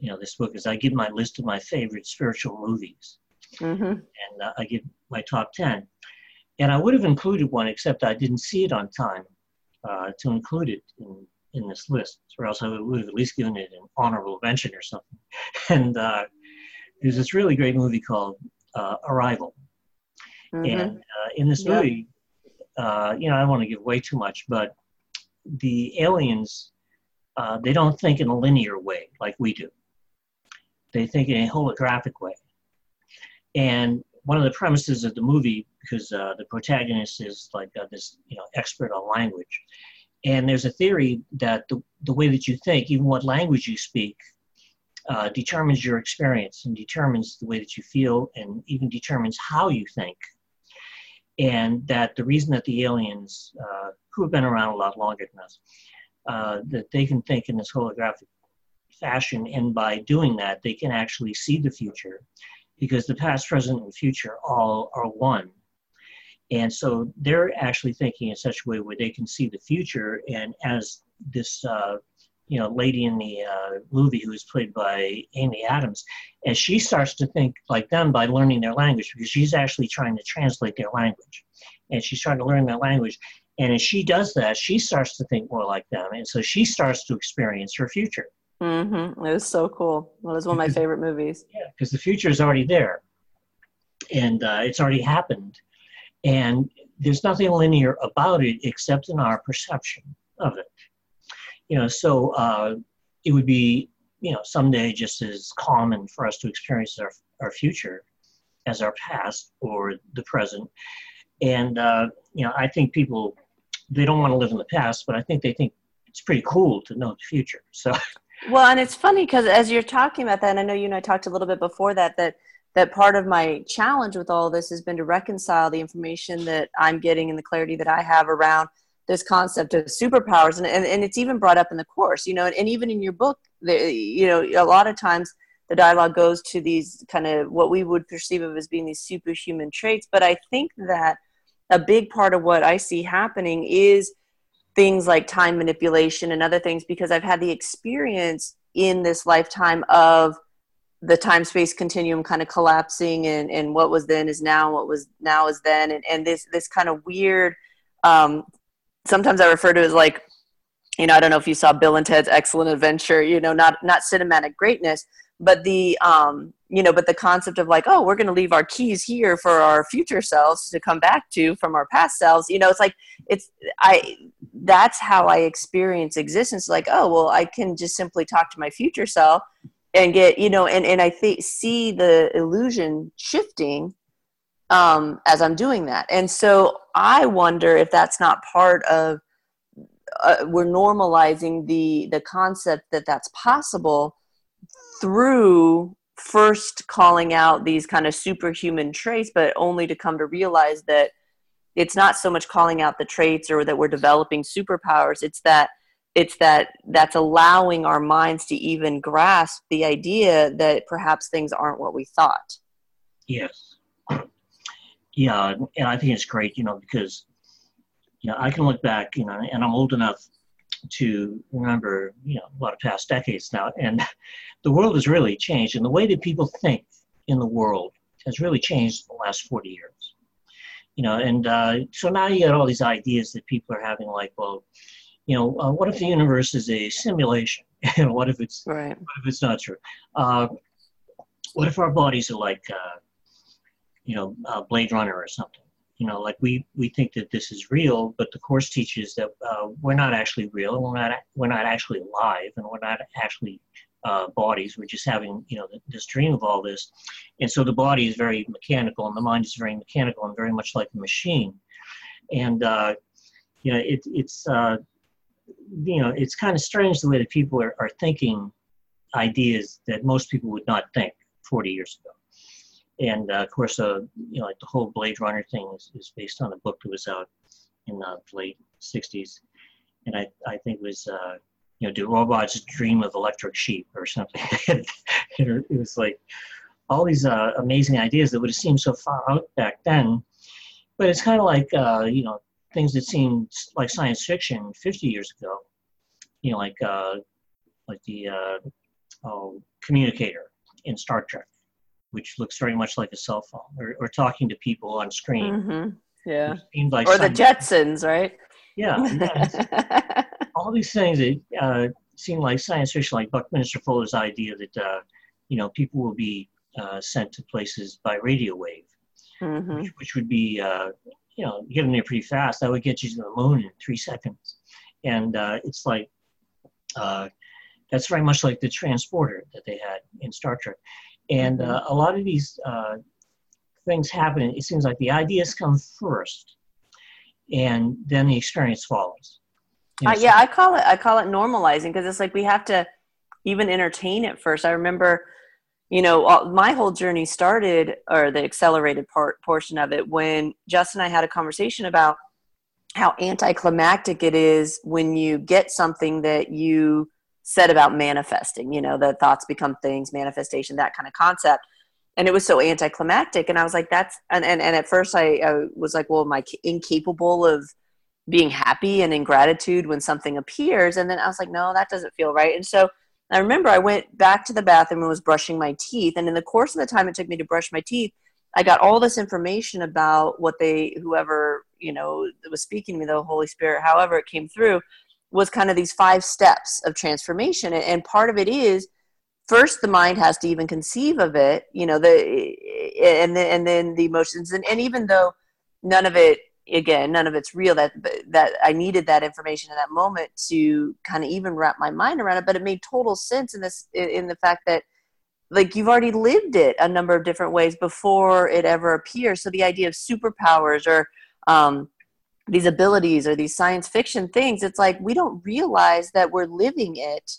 you know this book is I give my list of my favorite spiritual movies, mm-hmm. and uh, I give my top ten. And I would have included one, except I didn't see it on time uh, to include it in in this list, or else I would have at least given it an honorable mention or something. And uh, there's this really great movie called uh, Arrival. Mm-hmm. And uh, in this movie, uh, you know, I don't want to give away too much, but the aliens, uh, they don't think in a linear way like we do. They think in a holographic way. And one of the premises of the movie, because uh, the protagonist is like uh, this, you know, expert on language, and there's a theory that the, the way that you think, even what language you speak, uh, determines your experience and determines the way that you feel and even determines how you think. And that the reason that the aliens, uh, who have been around a lot longer than us, uh, that they can think in this holographic fashion, and by doing that, they can actually see the future because the past, present, and future all are one. And so they're actually thinking in such a way where they can see the future. And as this, uh, you know, lady in the uh, movie who is played by Amy Adams, as she starts to think like them by learning their language, because she's actually trying to translate their language, and she's trying to learn their language. And as she does that, she starts to think more like them, and so she starts to experience her future. Mm-hmm. It was so cool. It was one of my favorite movies. Yeah, because the future is already there, and uh, it's already happened and there's nothing linear about it except in our perception of it. You know, so uh, it would be, you know, someday just as common for us to experience our, our future as our past or the present. And, uh, you know, I think people, they don't want to live in the past, but I think they think it's pretty cool to know the future. So, well, and it's funny because as you're talking about that, and I know you and I talked a little bit before that, that that part of my challenge with all this has been to reconcile the information that I'm getting and the clarity that I have around this concept of superpowers. And, and, and it's even brought up in the course, you know, and, and even in your book, the, you know, a lot of times the dialogue goes to these kind of what we would perceive of as being these superhuman traits. But I think that a big part of what I see happening is things like time manipulation and other things because I've had the experience in this lifetime of – the time space continuum kind of collapsing and, and what was then is now what was now is then. And, and this this kind of weird um, sometimes i refer to as like you know i don't know if you saw bill and ted's excellent adventure you know not not cinematic greatness but the um you know but the concept of like oh we're going to leave our keys here for our future selves to come back to from our past selves you know it's like it's i that's how i experience existence like oh well i can just simply talk to my future self and get you know and and i think see the illusion shifting um as i'm doing that. And so i wonder if that's not part of uh, we're normalizing the the concept that that's possible through first calling out these kind of superhuman traits but only to come to realize that it's not so much calling out the traits or that we're developing superpowers. It's that it's that that's allowing our minds to even grasp the idea that perhaps things aren't what we thought. Yes. Yeah and i think it's great you know because you know i can look back you know and i'm old enough to remember you know a lot of past decades now and the world has really changed and the way that people think in the world has really changed in the last 40 years you know and uh, so now you get all these ideas that people are having like well you know, uh, what if the universe is a simulation? and what if it's right. what if it's not true? Uh, what if our bodies are like, uh, you know, Blade Runner or something? You know, like we we think that this is real, but the course teaches that uh, we're not actually real, and we're not we're not actually alive, and we're not actually uh, bodies. We're just having, you know, this dream of all this. And so the body is very mechanical and the mind is very mechanical and very much like a machine. And, uh, you know, it, it's, uh, you know, it's kind of strange the way that people are, are thinking ideas that most people would not think 40 years ago. And uh, of course, uh, you know, like the whole Blade Runner thing is, is based on a book that was out in the late 60s. And I, I think it was, uh, you know, do robots dream of electric sheep or something? it was like all these uh, amazing ideas that would have seemed so far out back then. But it's kind of like, uh, you know, things that seemed like science fiction 50 years ago, you know, like uh, like the uh, oh, communicator in Star Trek, which looks very much like a cell phone, or, or talking to people on screen. Mm-hmm. Yeah. Like or the Jetsons, right? Yeah. yeah all these things that uh, seem like science fiction, like Buckminster Fuller's idea that uh, you know people will be uh, sent to places by radio wave, mm-hmm. which, which, would be uh, you know, getting there pretty fast. That would get you to the moon in three seconds. And uh, it's like, uh, that's very much like the transporter that they had in Star Trek. And uh, a lot of these uh, things happen, it seems like the ideas come first, and then the experience follows. You know, uh, yeah, I call it I call it normalizing because it's like we have to even entertain it first. I remember, you know, my whole journey started, or the accelerated part portion of it, when Justin and I had a conversation about how anticlimactic it is when you get something that you said about manifesting. You know, that thoughts become things, manifestation, that kind of concept. And it was so anticlimactic. And i was like that's and and, and at first I, I was like well am i incapable of being happy and in gratitude when something appears? And then i was like no that doesn't feel right. And so i remember i went back to the bathroom and was brushing my teeth. And in the course of the time it took me to brush my teeth i got all this information about what they whoever you know was speaking to me the holy spirit however it came through was kind of these five steps of transformation. And part of it is first the mind has to even conceive of it you know the and then and then the emotions. And, and even though none of it again none of it's real that that i needed that information in that moment to kind of even wrap my mind around it but it made total sense in this in the fact that like you've already lived it a number of different ways before it ever appears. So the idea of superpowers or um, these abilities or these science fiction things it's like we don't realize that we're living it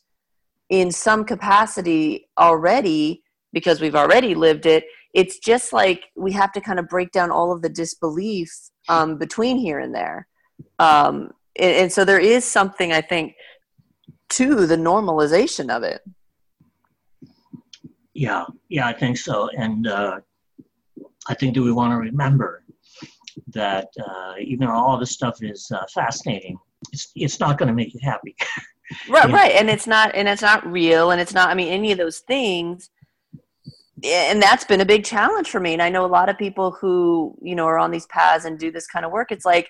in some capacity already because we've already lived it. It's just like we have to kind of break down all of the disbelief um, between here and there. Um, and, and, so there is something i think to the normalization of it. Yeah yeah i think so. And uh, i think that we want to remember that uh, even though all this stuff is uh, fascinating it's, it's not going to make you happy. Right right and it's not and it's not real and it's not i mean any of those things and that's been a big challenge for me and i know a lot of people who you know are on these paths and do this kind of work. It's like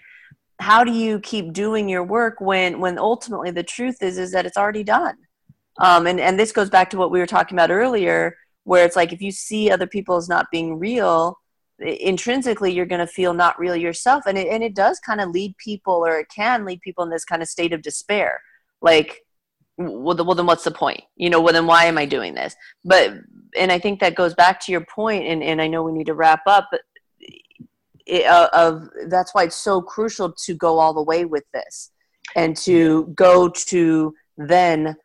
how do you keep doing your work when when ultimately the truth is is that it's already done? Um, and and this goes back to what we were talking about earlier where it's like if you see other people as not being real intrinsically you're going to feel not real yourself and it, and it does kind of lead people or it can lead people in this kind of state of despair. Like well, well then what's the point? You know well then why am i doing this? But and i think that goes back to your point and, and i know we need to wrap up but it, uh, of that's why it's so crucial to go all the way with this and to go to then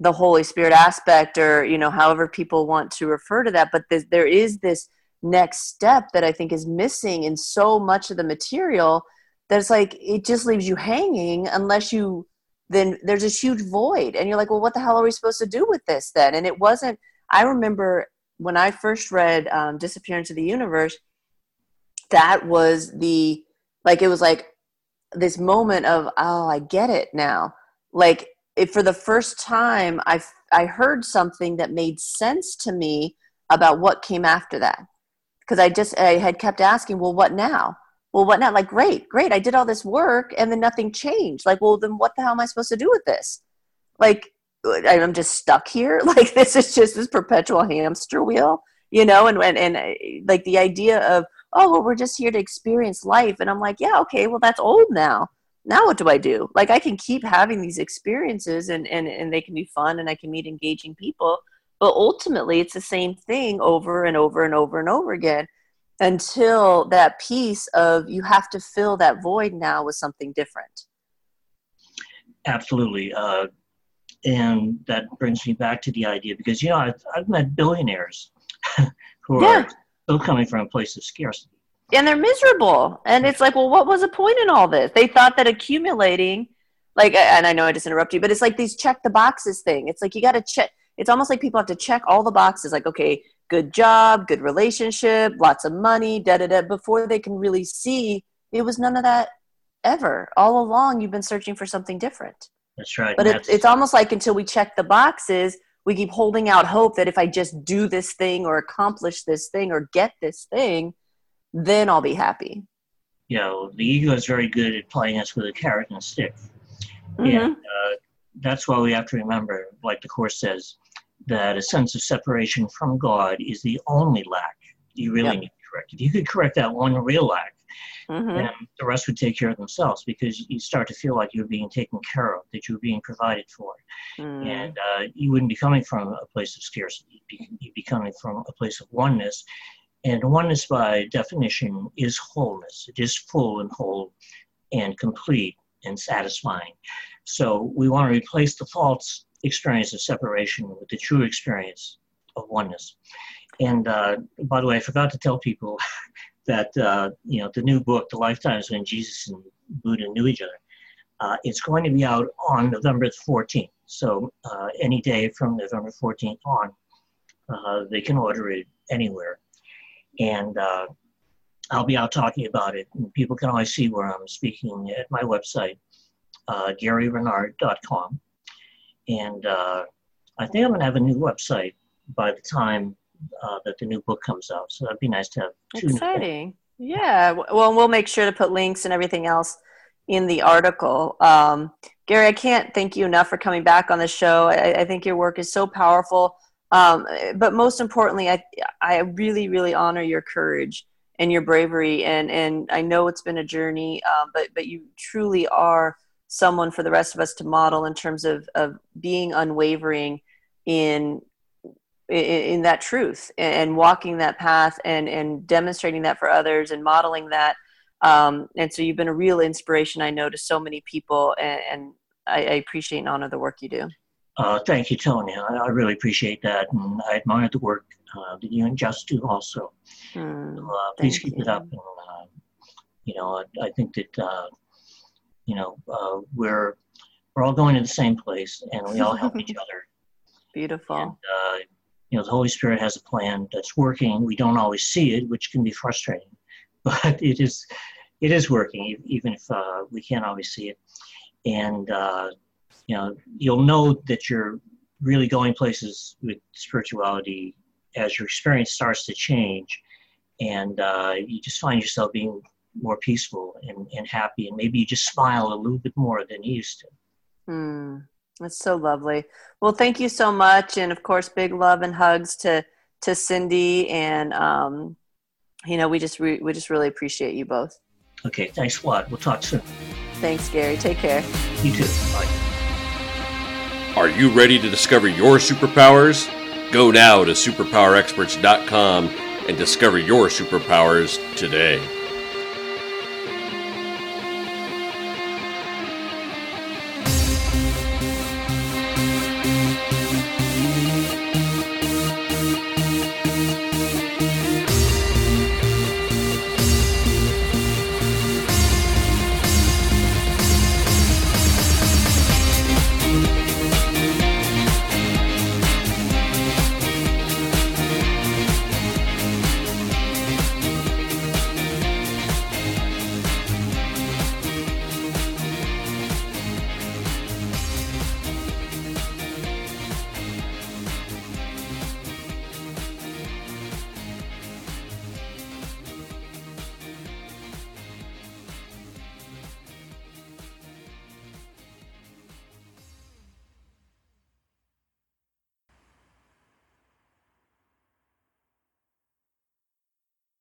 the holy spirit aspect or you know however people want to refer to that but there is this next step that i think is missing in so much of the material that it's like it just leaves you hanging unless you then there's this huge void and you're like well what the hell are we supposed to do with this then? And it wasn't i remember when i first read um, disappearance of the universe that was the like it was like this moment of oh i get it now. Like for the first time i i heard something that made sense to me about what came after that because i just i had kept asking well what now? Well what not like great great i did all this work and then nothing changed. Like well then what the hell am i supposed to do with this? Like i'm just stuck here? Like this is just this perpetual hamster wheel you know and and, and uh, like the idea of oh well we're just here to experience life. And i'm like yeah okay well that's old now. Now what do i do? Like i can keep having these experiences and and, and they can be fun and i can meet engaging people but ultimately it's the same thing over and over and over and over again until that piece of you have to fill that void now with something different. Absolutely. Uh, and that brings me back to the idea because, you know, I've, I've met billionaires who yeah. are still coming from a place of scarcity. And they're miserable. And it's like, well, what was the point in all this? They thought that accumulating, like, and I know I just interrupted you, but it's like these check the boxes thing. It's like you got to check. It's almost like people have to check all the boxes. Like, okay, good job, good relationship, lots of money, da da da, before they can really see it was none of that ever. All along, you've been searching for something different. That's right. But it's, it's almost like until we check the boxes, we keep holding out hope that if I just do this thing or accomplish this thing or get this thing, then I'll be happy. You know, the ego is very good at playing us with a carrot and a stick. Mm-hmm. And uh, that's why we have to remember, like the Course says, that a sense of separation from God is the only lack you really yep. need to correct. If you could correct that one real lack, mm-hmm. then the rest would take care of themselves because you start to feel like you're being taken care of, that you're being provided for. Mm. And uh, you wouldn't be coming from a place of scarcity. You'd be, you'd be coming from a place of oneness. And oneness, by definition, is wholeness. It is full and whole and complete and satisfying. So we want to replace the false experience of separation with the true experience of oneness. And uh, by the way, I forgot to tell people that uh, you know the new book, "The Lifetimes When Jesus and Buddha Knew Each Other," uh, it's going to be out on November 14th. So uh, any day from November 14th on, uh, they can order it anywhere. And uh, I'll be out talking about it. And people can always see where I'm speaking at my website, uh, GaryRenard.com. And uh, I think I'm going to have a new website by the time uh, that the new book comes out. So that'd be nice to have. Exciting. Yeah. Well, we'll make sure to put links and everything else in the article. Um, Gary, I can't thank you enough for coming back on the show. I, I think your work is so powerful. Um, but most importantly, I, I really, really honor your courage and your bravery. And, and I know it's been a journey, um, but, but you truly are someone for the rest of us to model in terms of, of being unwavering in, in, in that truth and walking that path and, and demonstrating that for others and modeling that. Um, and so you've been a real inspiration, I know, to so many people, and, and I, I, appreciate and honor the work you do. Uh, thank you, Tony. I, I, really appreciate that, and I admire the work uh, that you and Just do also. Mm, uh, please keep you. it up, and uh, you know, I, I think that uh, you know uh, we're we're all going to the same place, and we all help each other. Beautiful. And, you know, the Holy Spirit has a plan that's working. We don't always see it, which can be frustrating, but it is it is working, even if we can't always see it. And you know, you'll know that you're really going places with spirituality as your experience starts to change and uh, you just find yourself being more peaceful and, and happy and maybe you just smile a little bit more than you used to. Mm, that's so lovely. Well thank you so much and of course big love and hugs to to cindy and um, you know we just re- we just really appreciate you both. Okay thanks a lot. We'll talk soon. Thanks gary. Take care. You too. Bye. Are you ready to discover your superpowers? Go now to superpowerexperts.com and discover your superpowers today.